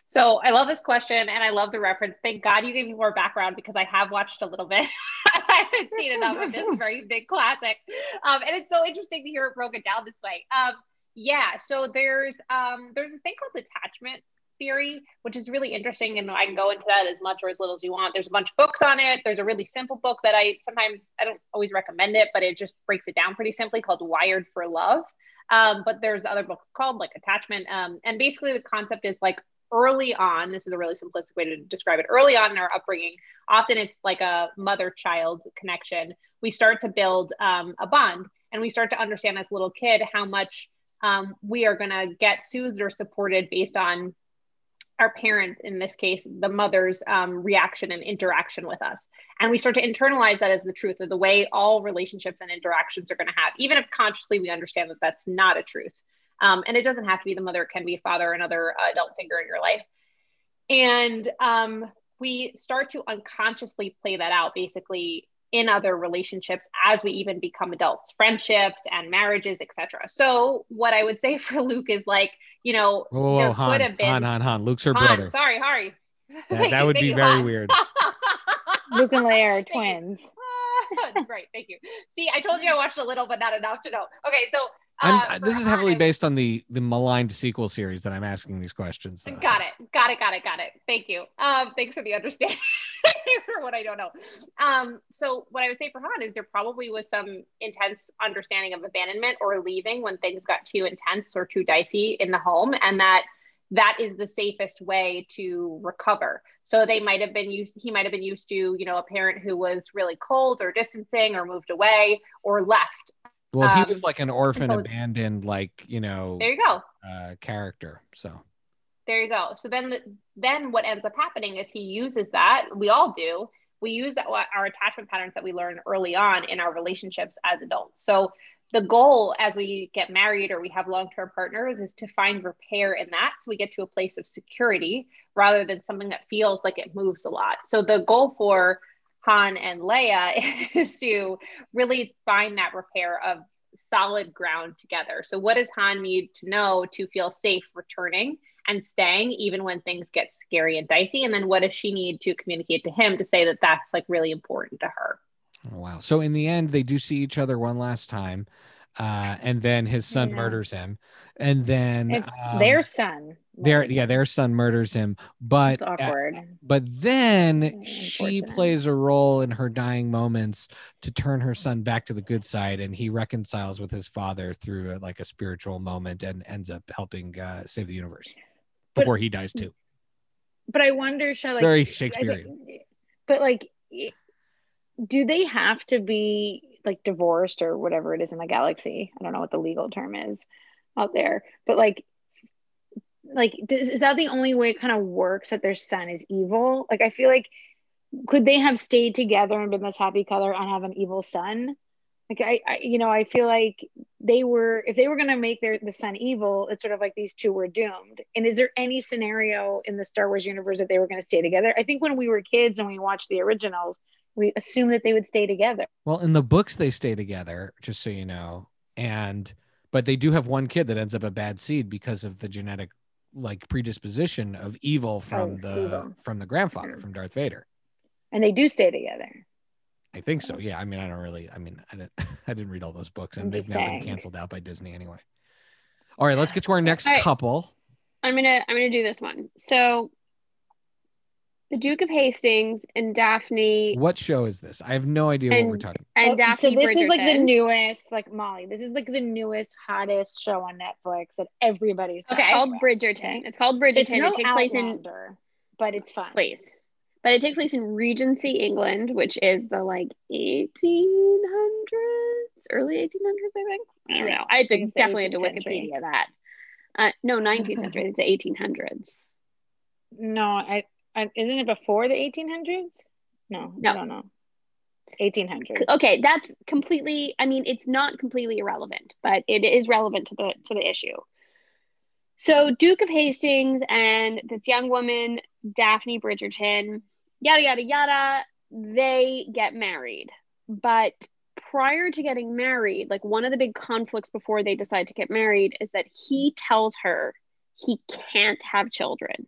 So I love this question and I love the reference. Thank God you gave me more background because I have watched a little bit. *laughs* *laughs* I haven't seen *laughs* enough of this very big classic. Um, and it's so interesting to hear it broken down this way. Um, yeah, so there's um, there's this thing called attachment theory, which is really interesting. And I can go into that as much or as little as you want. There's a bunch of books on it. There's a really simple book that I sometimes, I don't always recommend it, but it just breaks it down pretty simply called Wired for Love. Um, but there's other books called like Attachment. Um, and basically, the concept is like early on, this is a really simplistic way to describe it. Early on in our upbringing, often it's like a mother child connection. We start to build um, a bond and we start to understand as a little kid how much um, we are going to get soothed or supported based on our parent, in this case, the mother's um, reaction and interaction with us. And we start to internalize that as the truth of the way all relationships and interactions are going to have, even if consciously we understand that that's not a truth. Um, and it doesn't have to be the mother, it can be a father, another uh, adult figure in your life. And um, we start to unconsciously play that out basically in other relationships as we even become adults friendships and marriages etc so what i would say *laughs* for luke is like you know whoa, whoa, there Han, could have been Han, Han, Han. Luke's her Han, brother. sorry Hari. That, that *laughs* would be very Han. weird. *laughs* Luke and Leia are twins. Great, thank you. See, I told you I watched a little, but not enough to know. Okay, so I'm, uh, this is heavily based on the the maligned sequel series that I'm asking these questions. though, Got it. Got it. Got it. Got it. Thank you. Um, thanks for the understanding *laughs* for what I don't know. Um, so what I would say for Han is there probably was some intense understanding of abandonment or leaving when things got too intense or too dicey in the home, and that that is the safest way to recover. So they might have been used, he might have been used to, you know, a parent who was really cold or distancing or moved away or left. Well, he Um, was like an orphan, so- abandoned, like you know, There you go. uh, character. So There you go. So then, then what ends up happening is he uses that. We all do. We use that, our attachment patterns that we learn early on in our relationships as adults. So the goal as we get married or we have long-term partners is to find repair in that, so we get to a place of security rather than something that feels like it moves a lot. So the goal for Han and Leia *laughs* is to really find that repair of solid ground together. So, what does Han need to know to feel safe returning and staying, even when things get scary and dicey? And then, what does she need to communicate to him to say that that's like really important to her? oh, wow. So in the end, they do see each other one last time, uh, and then his son Yeah. murders him, and then It's um, their son. Their yeah their son murders him, but It's awkward. But then she plays a role in her dying moments to turn her son back to the good side, and he reconciles with his father through a, like a spiritual moment and ends up helping uh, save the universe But- before he dies too. but I wonder, shall like Very I think- Shakespearean. but like, do they have to be like divorced or whatever it is in the galaxy? I don't know what the legal term is out there, but like, like does, is that the only way it kind of works that their son is evil? Like, I feel like could they have stayed together and been this happy color and have an evil son? Like I, I, you know, I feel like they were if they were going to make their the son evil, it's sort of like these two were doomed. And is there any scenario in the Star Wars universe that they were going to stay together? I think when we were kids and we watched the originals, we assumed that they would stay together. Well, in the books they stay together, just so you know, and but they do have one kid that ends up a bad seed because of the genetic like predisposition of evil from Oh, the evil. from the grandfather Mhm. from Darth Vader. And they do stay together. I think so. Yeah. I mean, I don't really. I mean, I didn't. *laughs* I didn't read all those books, and they've now been canceled out by Disney anyway. All right, let's get to our next right. couple. I'm gonna I'm gonna do this one. So the Duke of Hastings and Daphne What show is this? I have no idea what we're And- talking. and Oh, Daphne so this is like the newest, like Molly. This is like the newest, hottest show on Netflix that everybody's Okay, talking it's called about. Bridgerton. It's called Bridgerton. It's no it takes place in but it's fun. place. But it takes place in Regency, England, which is the like 1800s, early 1800s, I think. I don't know. I had to, It's the definitely had to 18th century. Wikipedia that. Uh, no, 19th century. *laughs* It's the 1800s. No, I, I isn't it before the 1800s? No, No. Don't know. 1800s. Okay, that's completely. I mean, it's not completely irrelevant, but it is relevant to the to the issue. So, Duke of Hastings and this young woman, Daphne Bridgerton, yada yada yada. They get married, but prior to getting married, like one of the big conflicts before they decide to get married is that he tells her he can't have children.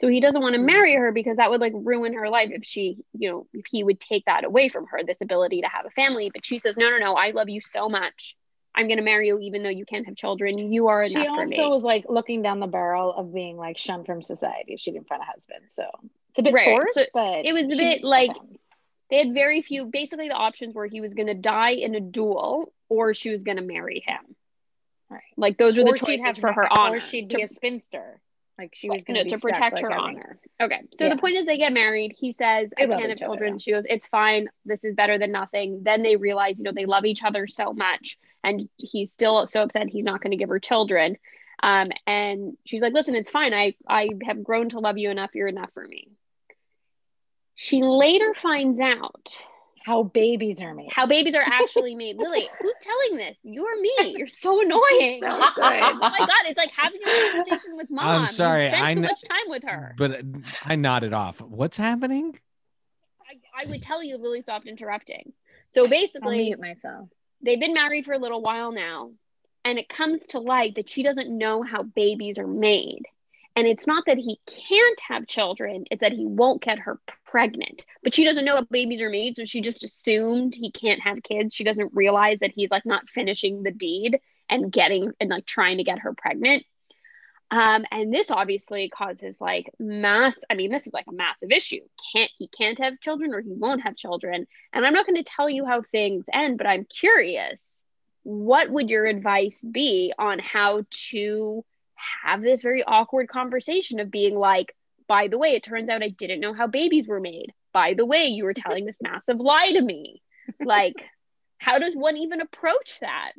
So he doesn't want to mm. marry her because that would like ruin her life if she, you know, if he would take that away from her, this ability to have a family. But she says, no, no, no, I love you so much. I'm going to marry you even though you can't have children. You are She enough for me. also was like looking down the barrel of being like shunned from society if she didn't find a husband. So it's a bit Right. forced, So but it was a bit like- they had very few basically the options were he was going to die in a duel or she was going to marry him. Right. Like those are the Or she'd choices for her honor. Or she'd to- be a spinster. Like she was going no, to protect like, her honor. Okay. So Yeah. the point is they get married. He says, I can't have other, children. She goes, It's fine. This is better than nothing. Then they realize, you know, they love each other so much. And he's still so upset he's not going to give her children. Um, and she's like, Listen, it's fine. I I have grown to love you enough. You're enough for me. She later finds out How babies are made. how babies are actually made. Lily, who's telling this? You or me? You're so *laughs* annoying. So *laughs* oh my god, it's like having a conversation with mom. I'm You sorry, spent I too much time with her. But I nodded off. What's happening? I, I would tell you, Lily stopped interrupting. So I'll basically, mute myself. they've been married for a little while now, and it comes to light that she doesn't know how babies are made. And it's not that he can't have children, it's that he won't get her pregnant. But she doesn't know what babies are made, so she just assumed he can't have kids. She doesn't realize that he's like not finishing the deed and getting and like trying to get her pregnant. Um, and this obviously causes like mass, I mean, this is like a massive issue. Can't he can't have children or he won't have children. And I'm not going to tell you how things end, but I'm curious. What would your advice be on how to have this very awkward conversation of being like, by the way, it turns out I didn't know how babies were made. By the way, you were *laughs* telling this massive lie to me. Like, how does one even approach that?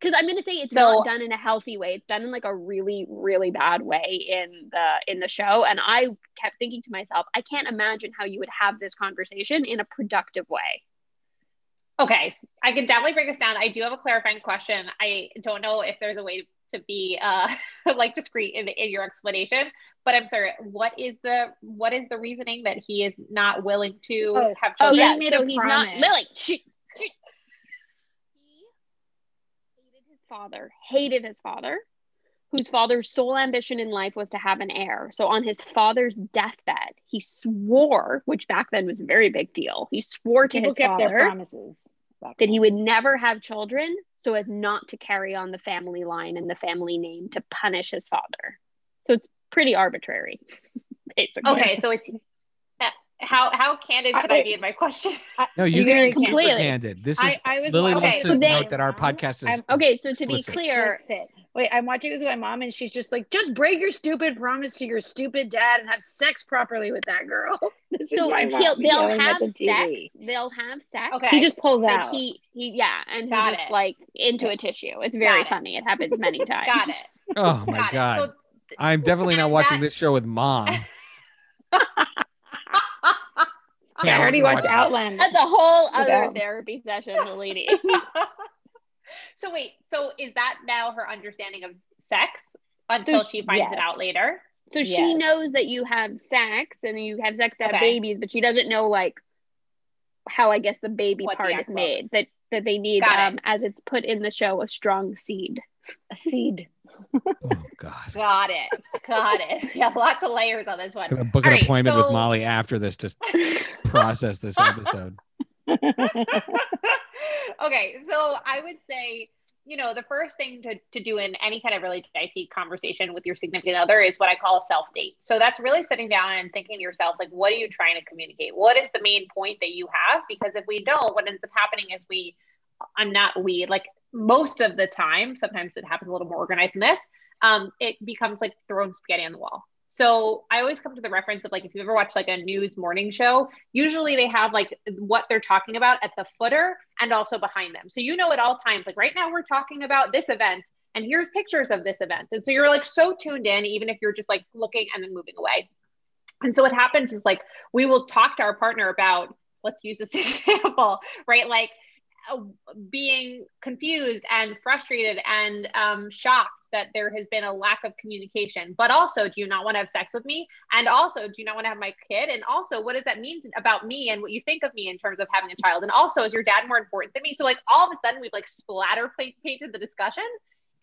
Because I'm going to say it's So- not done in a healthy way. It's done in like a really, really bad way in the in the show. And I kept thinking to myself, I can't imagine how you would have this conversation in a productive way. Okay, I can definitely break this down. I do have a clarifying question. I don't know if there's a way to be uh *laughs* like discreet in, in your explanation, but I'm sorry. What is the what is the reasoning that he is not willing to Oh, have Oh yeah, he so he's not promise. Lily. Shh, shh. He hated his father. Hated his father, whose father's sole ambition in life was to have an heir. So on his father's deathbed, he swore, which back then was a very big deal. He swore to People his kept their father promises. That he would never have children, so as not to carry on the family line and the family name to punish his father. So it's pretty arbitrary, *laughs* basically. Okay, so it's how how candid I- can I be in my question? No, you You're can very be super completely- candid. This is I, I was Lily okay, wants to so then- note that our podcast is I'm- Okay, so to be clear, Wait, I'm watching this with my mom, and she's just like, "Just break your stupid promise to your stupid dad and have sex properly with that girl." *laughs* This is so my he'll, mom they'll have the sex. They'll have sex. Okay. He just pulls out. he, he, yeah, and Got he just it. like into a tissue. It's very it. funny. It happens many *laughs* times. Got it. Oh my Got god. it. So I'm definitely not watching that- this show with mom. *laughs* I Yeah, I already watched watch it. Outlander. That's a whole other out. therapy session, *laughs* lady. *laughs* so wait, so is that now her understanding of sex until So- she finds it out later? So she knows that you have sex and you have sex to have Okay. babies, but she doesn't know like how I guess the baby What part egg is made. That that they need, Got it. um, as it's put in the show, a strong seed. a seed. Oh god. Got it. Got it. *laughs* Yeah, lots of layers on this one. Gonna book All an right, appointment with Molly after this to *laughs* process this episode. *laughs* okay, so I would say, you know, the first thing to, to do in any kind of really dicey conversation with your significant other is what I call a self date. So that's really sitting down and thinking to yourself, like, what are you trying to communicate? What is the main point that you have? Because if we don't, what ends up happening is we, I'm not we, like most of the time, sometimes it happens a little more organized than this, um, it becomes like throwing spaghetti on the wall. So I always come to the reference of like if you've ever watch like a news morning show, usually they have like what they're talking about at the footer and also behind them. So you know at all times, like right now we're talking about this event and here's pictures of this event. And so you're like so tuned in, even if you're just like looking and then moving away. And so what happens is like we will talk to our partner about, let's use this *laughs* example, right? Like being confused and frustrated and um, shocked that there has been a lack of communication. But also, do you not want to have sex with me? And also, do you not want to have my kid? And also, what does that mean about me and what you think of me in terms of having a child? And also, is your dad more important than me? So, like, all of a sudden, we've like splatter painted the discussion.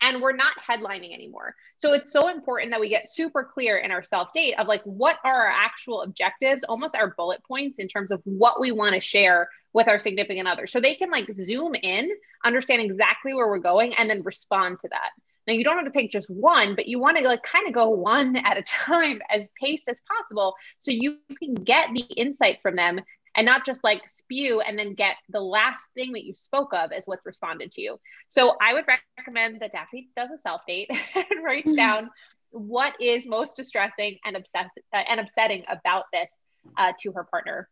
And we're not headlining anymore. So it's so important that we get super clear in our self date of like what are our actual objectives, almost our bullet points in terms of what we want to share with our significant other. So they can like zoom in, understand exactly where we're going, and then respond to that. Now you don't have to pick just one, but you want to like kind of go one *laughs* at a time as paced as possible so you can get the insight from them and not just like spew and then get the last thing that you spoke of as what's responded to you. So I would recommend that Daphne does a self date *laughs* and write mm-hmm. down what is most distressing and obsess- uh, and upsetting about this uh, to her partner.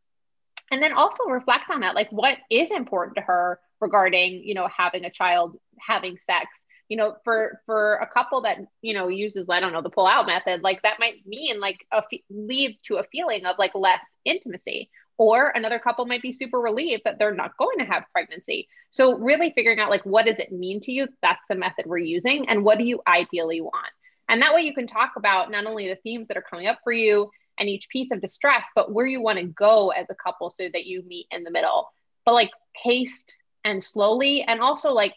And then also reflect on that, like what is important to her regarding, you know, having a child, having sex. You know, for for a couple that you know uses, I don't know, the pull out method, like that might mean like a f- lead to a feeling of like less intimacy or another couple might be super relieved that they're not going to have pregnancy. So really figuring out like what does it mean to you? That's the method we're using. And what do you ideally want? And that way you can talk about not only the themes that are coming up for you and each piece of distress but where you want to go as a couple so that you meet in the middle. But like paced and slowly and also like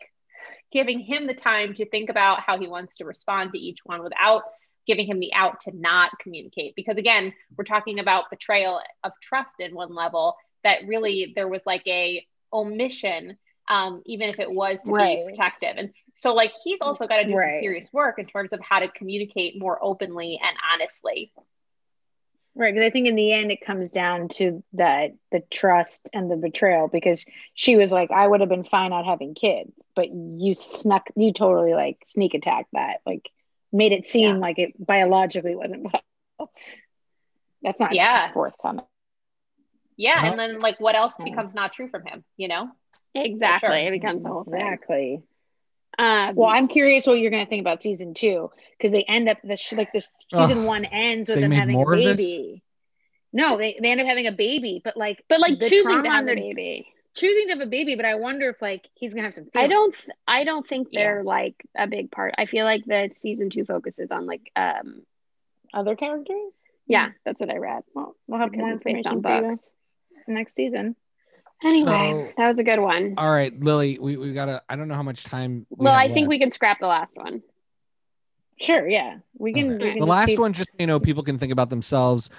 giving him the time to think about how he wants to respond to each one without giving him the out to not communicate. Because again, we're talking about betrayal of trust in one level that really there was like a omission um, even if it was to right. be protective. And so, like, he's also got to do right. some serious work in terms of how to communicate more openly and honestly. Right, because I think in the end it comes down to that the trust and the betrayal. Because she was like, "I would have been fine not having kids," but you snuck, you totally like sneak attack that. Like, made it seem yeah. like it biologically wasn't possible. That's not yeah. forthcoming. Yeah, and then like what else becomes not true from him, you know? Exactly. Sure. It becomes a whole exactly. Thing. Um, well, I'm curious what you're going to think about season two because they end up the sh- like this season one ends with them having a baby. No, they, they end up having a baby, but like but like choosing to have a baby choosing to have a baby, but I wonder if like he's gonna have some. Feelings. I don't. I don't think they're yeah. like a big part. I feel like the season two focuses on like um other characters. Yeah, that's what I read. Well, we'll have more information on books next season. Anyway, so, that was a good one. All right, Lily, we we gotta. I don't know how much time. We well, I think we can scrap the last one. Sure. Yeah, we can. Okay. We can the last keep... one, just you know, people can think about themselves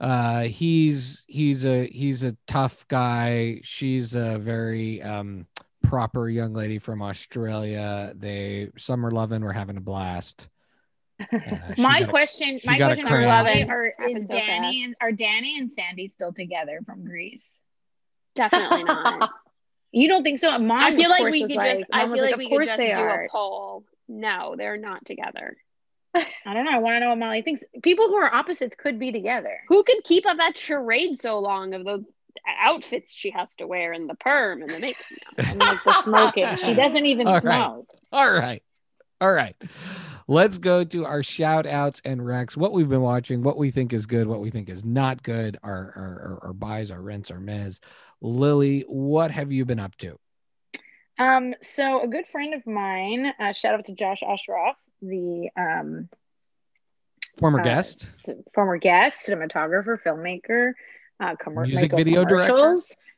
uh he's he's a he's a tough guy. She's a very um proper young lady from australia. They summer loving. We're having a blast. *laughs* Uh, my question my question are, loving, are is so danny fast. and are danny and sandy still together from Grease? Definitely not. *laughs* You don't think so? Mom i feel like we could like, just i feel like, like we could just do are. a poll. No they're not together I don't know. I want to know what Molly thinks. People who are opposites could be together. Who could keep up that charade so long of those outfits she has to wear and the perm and the makeup and like the smoking? She *laughs* doesn't even All smoke. Right. All right. All right. Let's go to our shout outs and Rex, what we've been watching, what we think is good, what we think is not good, our, our, our, our buys, our rents, our mez. Lily, what have you been up to? Um, so a good friend of mine, uh, shout out to Josh Ashraf, the um, former uh, guest, former guest, cinematographer, filmmaker, uh, com- music video director,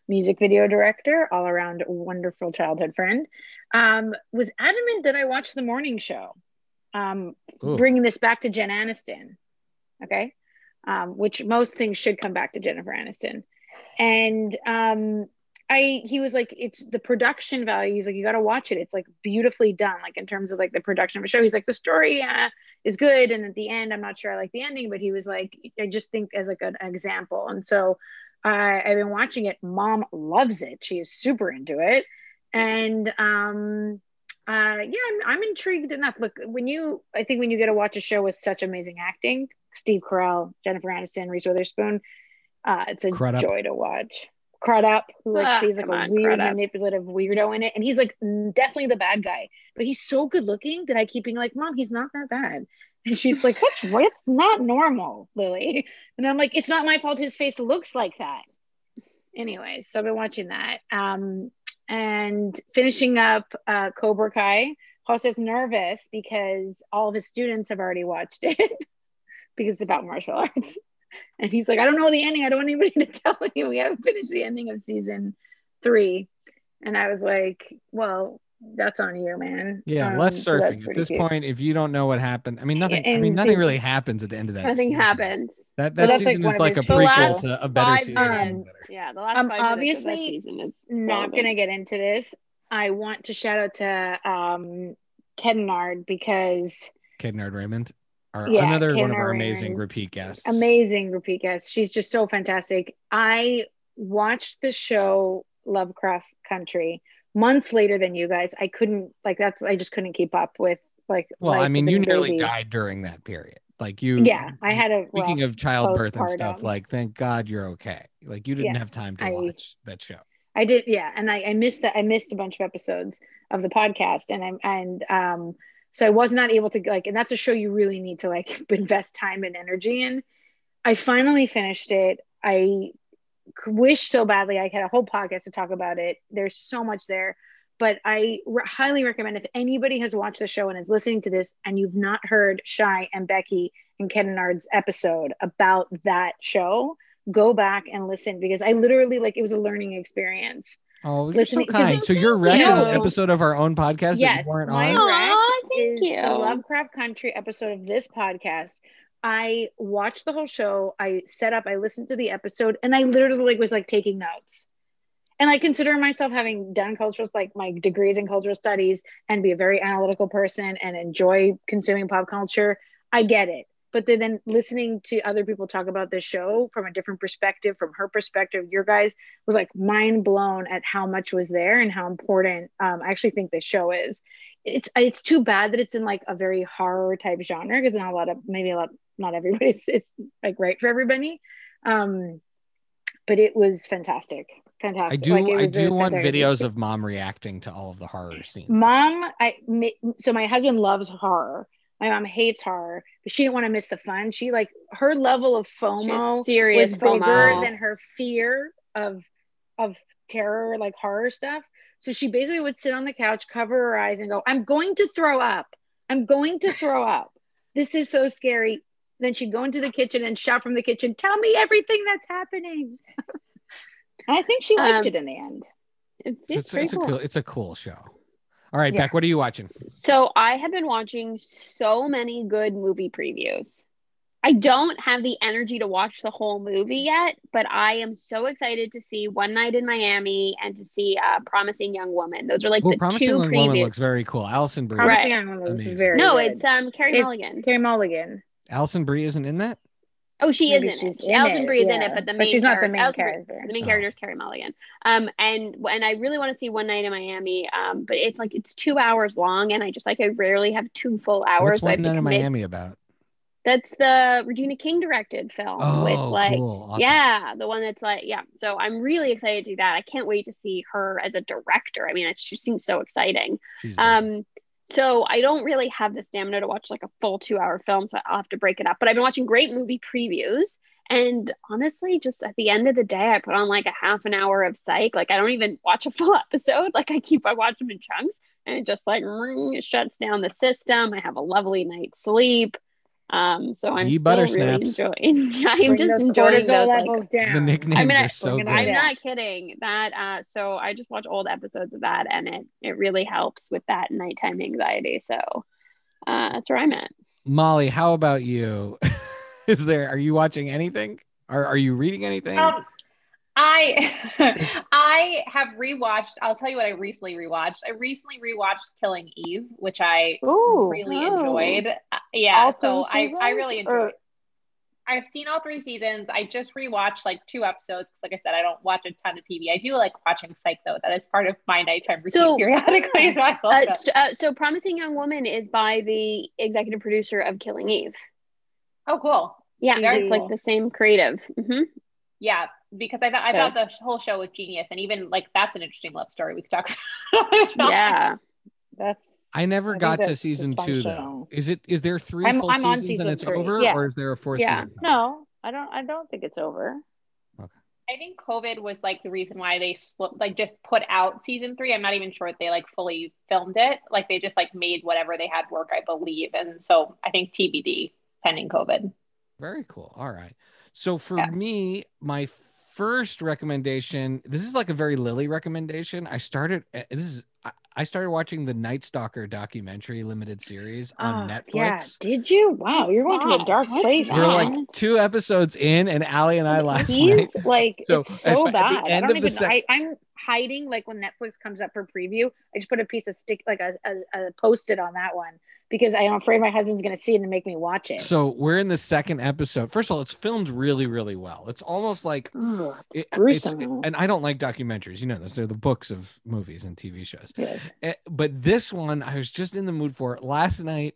music video director, all around wonderful childhood friend, um, was adamant that I watch the morning show. Um, bringing this back to Jen Aniston, okay, um, which most things should come back to Jennifer Aniston, and um, I he was like, it's the production value. He's like, you got to watch it. It's like beautifully done, like in terms of like the production of a show. He's like, the story uh, is good, and at the end, I'm not sure I like the ending, but he was like, I just think as like an example. And so uh, I've been watching it. Mom loves it. She is super into it, and um, uh, yeah, I'm, I'm intrigued enough. Look, when you, I think when you get to watch a show with such amazing acting, Steve Carell, Jennifer Aniston, Reese Witherspoon, uh, it's a joy to watch. Crudup, who like ah, plays like a on, weird manipulative weirdo in it, and he's like definitely the bad guy, but he's so good looking that I keep being like, "Mom, he's not that bad," and she's like, "What's *laughs* what's not normal, Lily?" And I'm like, "It's not my fault. His face looks like that." Anyways, so I've been watching that, um, and finishing up uh, Cobra Kai. Jose's nervous because all of his students have already watched it *laughs* because it's about martial arts. And he's like, I don't know the ending. I don't want anybody *laughs* to tell me. We haven't finished the ending of season three. And I was like, well, that's on you, man. Yeah, Um, less so surfing. At this cute. point, if you don't know what happened, I mean nothing. I mean nothing really happens at the end of that. Nothing season. happens. That that that's, like, season one is like a his prequel last to a better five season. minutes. Better. Yeah, the last Um, five minutes of obviously season is not relevant. gonna get into this. I want to shout out to um Kennard because Kid Nerd Raymond, our Yeah, another Kid one of our amazing repeat guests. amazing repeat guest. She's just so fantastic. I watched the show Lovecraft Country months later than you guys. I couldn't like that's I just couldn't keep up with like. Well, I mean, you nearly died during that period. Like you. Yeah, I had a Speaking rough of childbirth and stuff, like thank God you're okay. Like you didn't Yes, have time to I- watch that show. I did, yeah, and I, I missed that. I missed a bunch of episodes of the podcast, and I'm and um, so I was not able to like, and that's a show you really need to like *laughs* invest time and energy in. I finally finished it. I wish so badly I had a whole podcast to talk about it. There's so much there, but I re- highly recommend if anybody has watched the show and is listening to this, and you've not heard Shy and Becky and Kennard's episode about that show, go back and listen because I literally like it was a learning experience. Oh, you're Listening- so 'cause- kind. So your rec is an episode of our own podcast that yes, you weren't my on. Aw, rec thank is you. the Lovecraft Country episode of this podcast. I watched the whole show. I set up. I listened to the episode, and I literally like was like taking notes. And I consider myself having done cultural, like my degrees in cultural studies, and be a very analytical person and enjoy consuming pop culture. I get it. But then, then listening to other people talk about this show from a different perspective, from her perspective, your guys was like mind blown at how much was there and how important um, I actually think this show is. It's it's too bad that it's in like a very horror type genre because not a lot of maybe a lot not everybody *laughs* it's, it's like right for everybody. Um, but it was fantastic, fantastic. I do. Like, I do want videos of mom reacting to all of the horror scenes. Mom, I so my husband loves horror. My mom hates horror, but she didn't want to miss the fun. She like her level of FOMO She's serious was bigger FOMO. than her fear of of terror, like horror stuff. So she basically would sit on the couch, cover her eyes, and go, "I'm going to throw up. I'm going to throw *laughs* up. This is so scary." Then she'd go into the kitchen and shout from the kitchen, "Tell me everything that's happening." *laughs* I think she liked Um, it in the end. It's, It's, it's pretty it's a cool. cool. It's a cool show. All right, Yeah. Beck. What are you watching? So I have been watching so many good movie previews. I don't have the energy to watch the whole movie yet, but I am so excited to see One Night in Miami and to see uh, Promising Young Woman. Those are like Well, the Promising two Young previews. Woman looks very cool. Alison Brie. Promising Right. Young Woman was Amazing. very no, good. it's um Carey It's Mulligan. Carey Mulligan. Alison Brie isn't in that. Oh, she Maybe is in it. she's in Alison it, Brie is in it, but the main But she's not the charac- main Alison Brie- character. the main Oh. character is Carey Mulligan. Um, and and I really want to see One Night in Miami. Um, but it's like it's two hours long, and I just like I rarely have two full hours. What's so I have one to night in commit. Miami about? That's the Regina King directed film Oh, with like cool. Awesome. yeah, the one that's like yeah. So I'm really excited to do that. I can't wait to see her as a director. I mean, it just seems so exciting. She's amazing. So I don't really have the stamina to watch like a full two hour film, so I'll have to break it up. But I've been watching great movie previews. And honestly, just at the end of the day, I put on like a half an hour of psych. Like I don't even watch a full *laughs* episode. Like I keep I watch them in chunks and it just like it shuts down the system. I have a lovely night's sleep. Um, so I'm Ye still butter really snaps. enjoying *laughs* I'm Bring just those enjoying cortisol those like, down. the nicknames I mean, are so good. I'm not kidding. That uh so I just watch old episodes of that and it it really helps with that nighttime anxiety. So uh that's where I'm at. Molly, how about you? *laughs* Is there? Are you watching anything? Are Are you reading anything? Um, I *laughs* *laughs* I have rewatched. I'll tell you what I recently rewatched. I recently rewatched Killing Eve, which I Ooh, really oh. enjoyed. Uh, yeah, All so I I really seasons, or- enjoyed. I've seen all three seasons. I just rewatched like two episodes. 'cause Like I said, I don't watch a ton of TV. I do like watching Psych though. That is part of my nighttime routine So- periodically. *laughs* So I Uh, st- uh, so Promising Young Woman is by the executive producer of Killing Eve. oh, cool. Yeah, Very it's like the same creative. hmm Yeah, because I thought I Okay. thought the whole show was genius, and even like that's an interesting love story we could talk *laughs* about. Yeah. That's I never I got to season two though. Is it? Is there 3 I'm- full I'm on seasons season and it's three. over, Yeah. or is there a fourth Yeah. season? no. I don't. I don't think it's over. Okay. I think COVID was like the reason why they sl- like just put out season three. I'm not even sure if they like fully filmed it. Like they just like made whatever they had work, I believe. And so I think TBD pending COVID. Very cool. All right. So for Yeah. me, my first recommendation, this is like a very Lily recommendation. I started, eh, this is I, I started watching the Night Stalker documentary limited series on Ah, Netflix. Yeah, did you? Wow, you're going to a dark place. We're man. like two episodes in, and Allie and I last night. He's like So, it's so at- at bad. I don't even. Sec- I, I'm hiding like when Netflix comes up for preview. I just put a piece of stick, like a, a, a post-it on that one because I'm afraid my husband's going to see it and make me watch it. So we're in the second episode. First of all, it's filmed really, really well. It's almost like Ugh, it's it- gruesome. and I don't like documentaries. You know this; they're the books of movies and TV shows. Yes. Eh, But this one, I was just in the mood for it last night.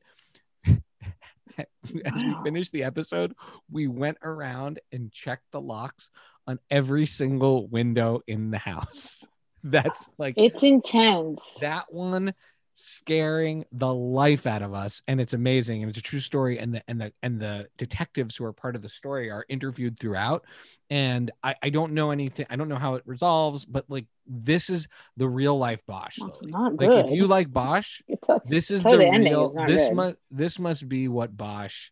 *laughs* As we finished the episode, we went around and checked the locks on every single window in the house. *laughs* That's like It's intense. that one scaring the life out of us. And it's amazing. And it's a true story. And the and the and the detectives who are part of the story are interviewed throughout. And i i don't know anything i don't know how it resolves but like this is the real life bosch Lily. not like good. if you like bosch *laughs* this is the the real this must this must be what bosch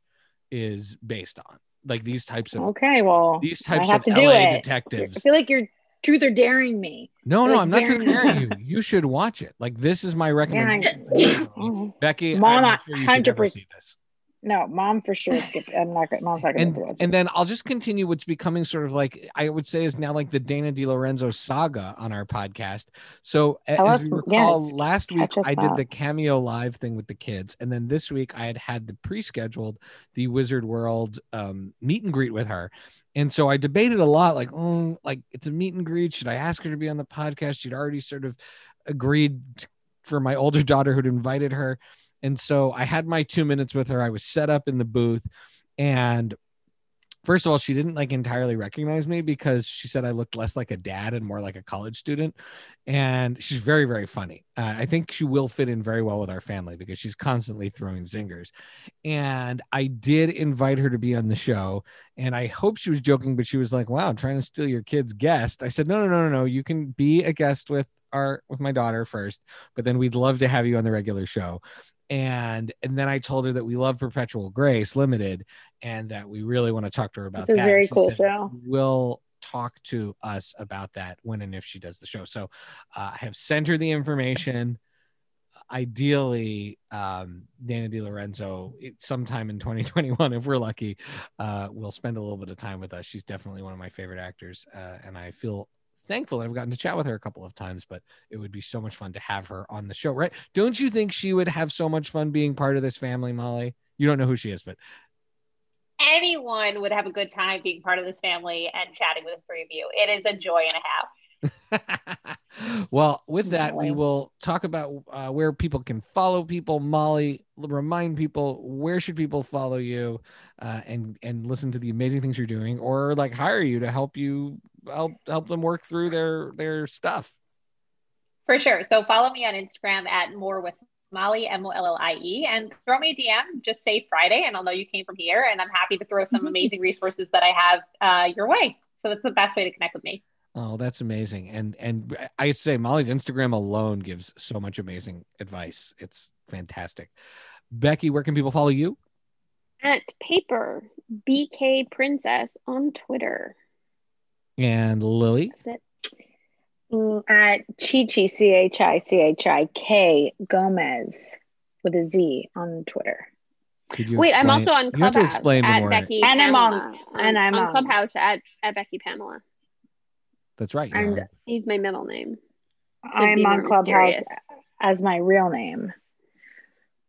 is based on. Like these types of okay, well, these types of la it. I feel like you're truth or daring me. no, Like no, I'm not trying to you. You should watch it. Like this is my recommendation. Oh. Becky, Mom, I'm sure you 100%. see this. No, mom for sure skip. I'm not. Mom's not going And to watch it. and then I'll just continue what's becoming sort of like I would say is now like the Dana DeLorenzo saga on our podcast. So Tell as us- we recall, yes, last week I did the cameo live thing with the kids, and then this week I had had the pre-scheduled the Wizard World um, meet and greet with her. And so I debated a lot, like, oh, like it's a meet and greet. Should I ask her to be on the podcast? She'd already sort of agreed for my older *laughs* daughter who'd invited her. And so I had my two minutes with her. I was set up in the booth. And first of all, she didn't like entirely recognize me because she said I looked less like a dad and more like a college student. And she's very, very funny. Uh, I think she will fit in very well with our family because she's constantly throwing zingers. And I did invite her to be on the show. And I hope she was joking, but she was like, wow, I'm trying to steal your kid's guest. I said, no, no, no, no, no. You can be a guest with our with my daughter first, but then we'd love to have you on the regular show and and then I told her that we love Perpetual Grace Limited and that we really want to talk to her about It's a that. very cool said, show. We'll talk to us about that when and if she does the show. So uh, I have sent her the information. Ideally, um, Dana DeLorenzo, it, sometime in 2021, if we're lucky, uh, will spend a little bit of time with us. She's definitely one of my favorite actors, uh, and I feel thankful that I've gotten to chat with her a couple of times, but it would be so much fun to have her on the show, right? Don't you think she would have so much fun being part of this family, Mollie? You don't know who she is, but Anyone would have a good time being part of this family and chatting with the three of you. It is a joy and a half. *laughs* well, with that, we will talk about uh, where people can follow people. Mollie, remind people where should people follow you uh, and and listen to the amazing things you're doing, or like hire you to help you help help them work through their their stuff. For sure. So follow me on Instagram at more with Mollie, M O L L I E, and throw me a DM. Just say Friday, and I'll know you came from here. And I'm happy to throw some *laughs* amazing resources that I have uh, your way. So that's the best way to connect with me. Oh, that's amazing. And and I say Mollie's Instagram alone gives so much amazing advice. It's fantastic. Becky, where can people follow you? At paper BK Princess on Twitter. And Lily. That's it. At Chi Chi C H I C H I K Gomez with a Z on Twitter. Could you Wait, I'm also on You have to Clubhouse explain at more. Becky And I'm on- and I'm on on. Clubhouse at, at Becky Pamela. That's right. you And- are. Use my middle name. I'm on Clubhouse mysterious. as my real name.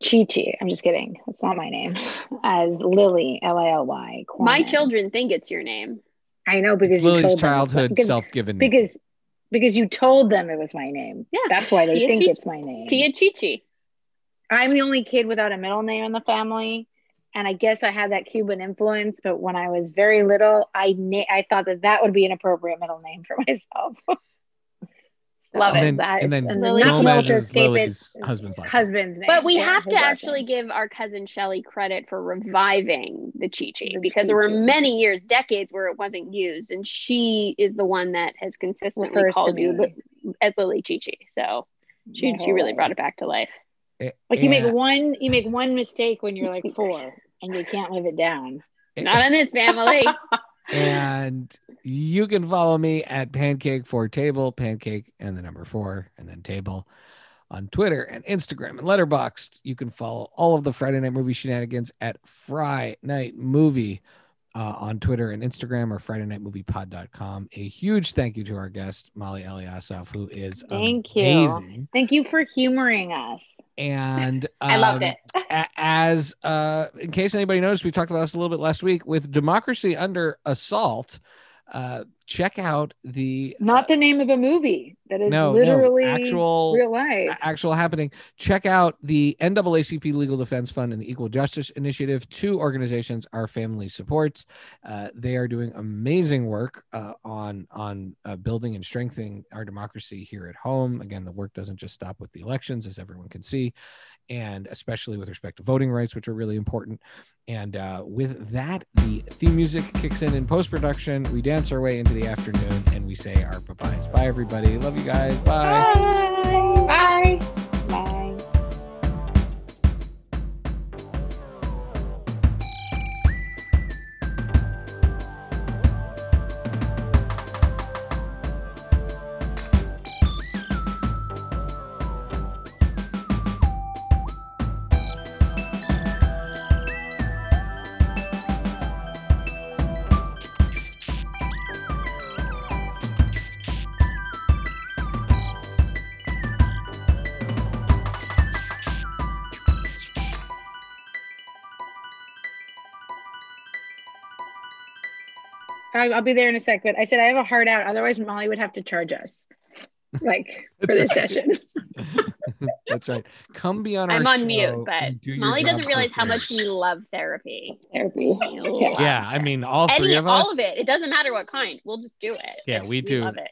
Chi Chi. I'm just kidding. That's not my name. *laughs* As Lily, L I L Y. My children think it's your name. I know because It's you Lily's told them- childhood because, self-given. name. because because you told them it was my name. Yeah. That's why they Tia think Chi- it's my name. Tia Chichi. I'm the only kid without a middle name in the family. And I guess I had that Cuban influence, but when I was very little, I na- I thought that that would be an appropriate middle name for *laughs* myself. So Love it. and then, and then and Lily not to be able Gomez is escape. Lily's husband's last name. husband's name. But we Yeah, have to actually name. give our cousin Shelly credit for reviving the Chi Chi The because there were many years, decades where it wasn't used, and she is the one that has consistently Refers called you as Lily Chi Chi. So she My she really brought it back to life. Eh, Like you and- make one, you make one mistake when you're like four, and you can't live it down. Not in this family. *laughs* and you can follow me at pancake for table pancake and the number four and then table on Twitter and Instagram and Letterboxd. You can follow all of the Friday Night Movie shenanigans at Fry Night Movie uh, on Twitter and Instagram or Friday Night Movie Pod.com. A huge thank you to our guest, Mollie Eliasov, who is Thank you. Thank you for humoring us. And *laughs* I loved um, it. *laughs* a- as uh, in case anybody noticed, we talked about this a little bit last week with democracy under assault. Uh, check out the Not the name of a movie that is no, literally no, actual real life. actual happening. Check out the NAACP Legal Defense Fund and the Equal Justice Initiative. Two organizations our family supports. Uh, they are doing amazing work uh, on on uh, building and strengthening our democracy here at home. Again, the work doesn't just stop with the elections, as everyone can see, and especially with respect to voting rights, which are really important. And uh, with that, the theme music kicks in in post production. We dance our way into the afternoon, and we say our bye byes. Bye, everybody. Love you guys. Bye. Bye. I- I'll be there in a sec, but I said I have a heart out. Otherwise, Mollie would have to charge us, like *laughs* for That's this right. session. *laughs* *laughs* That's right. Come be on our I'm on show mute, but do Mollie doesn't realize how much we love therapy. Therapy. We love Yeah, I mean, all three Any, of us. all of it. It doesn't matter what kind. We'll just do it. Yeah, It's- we do. love it.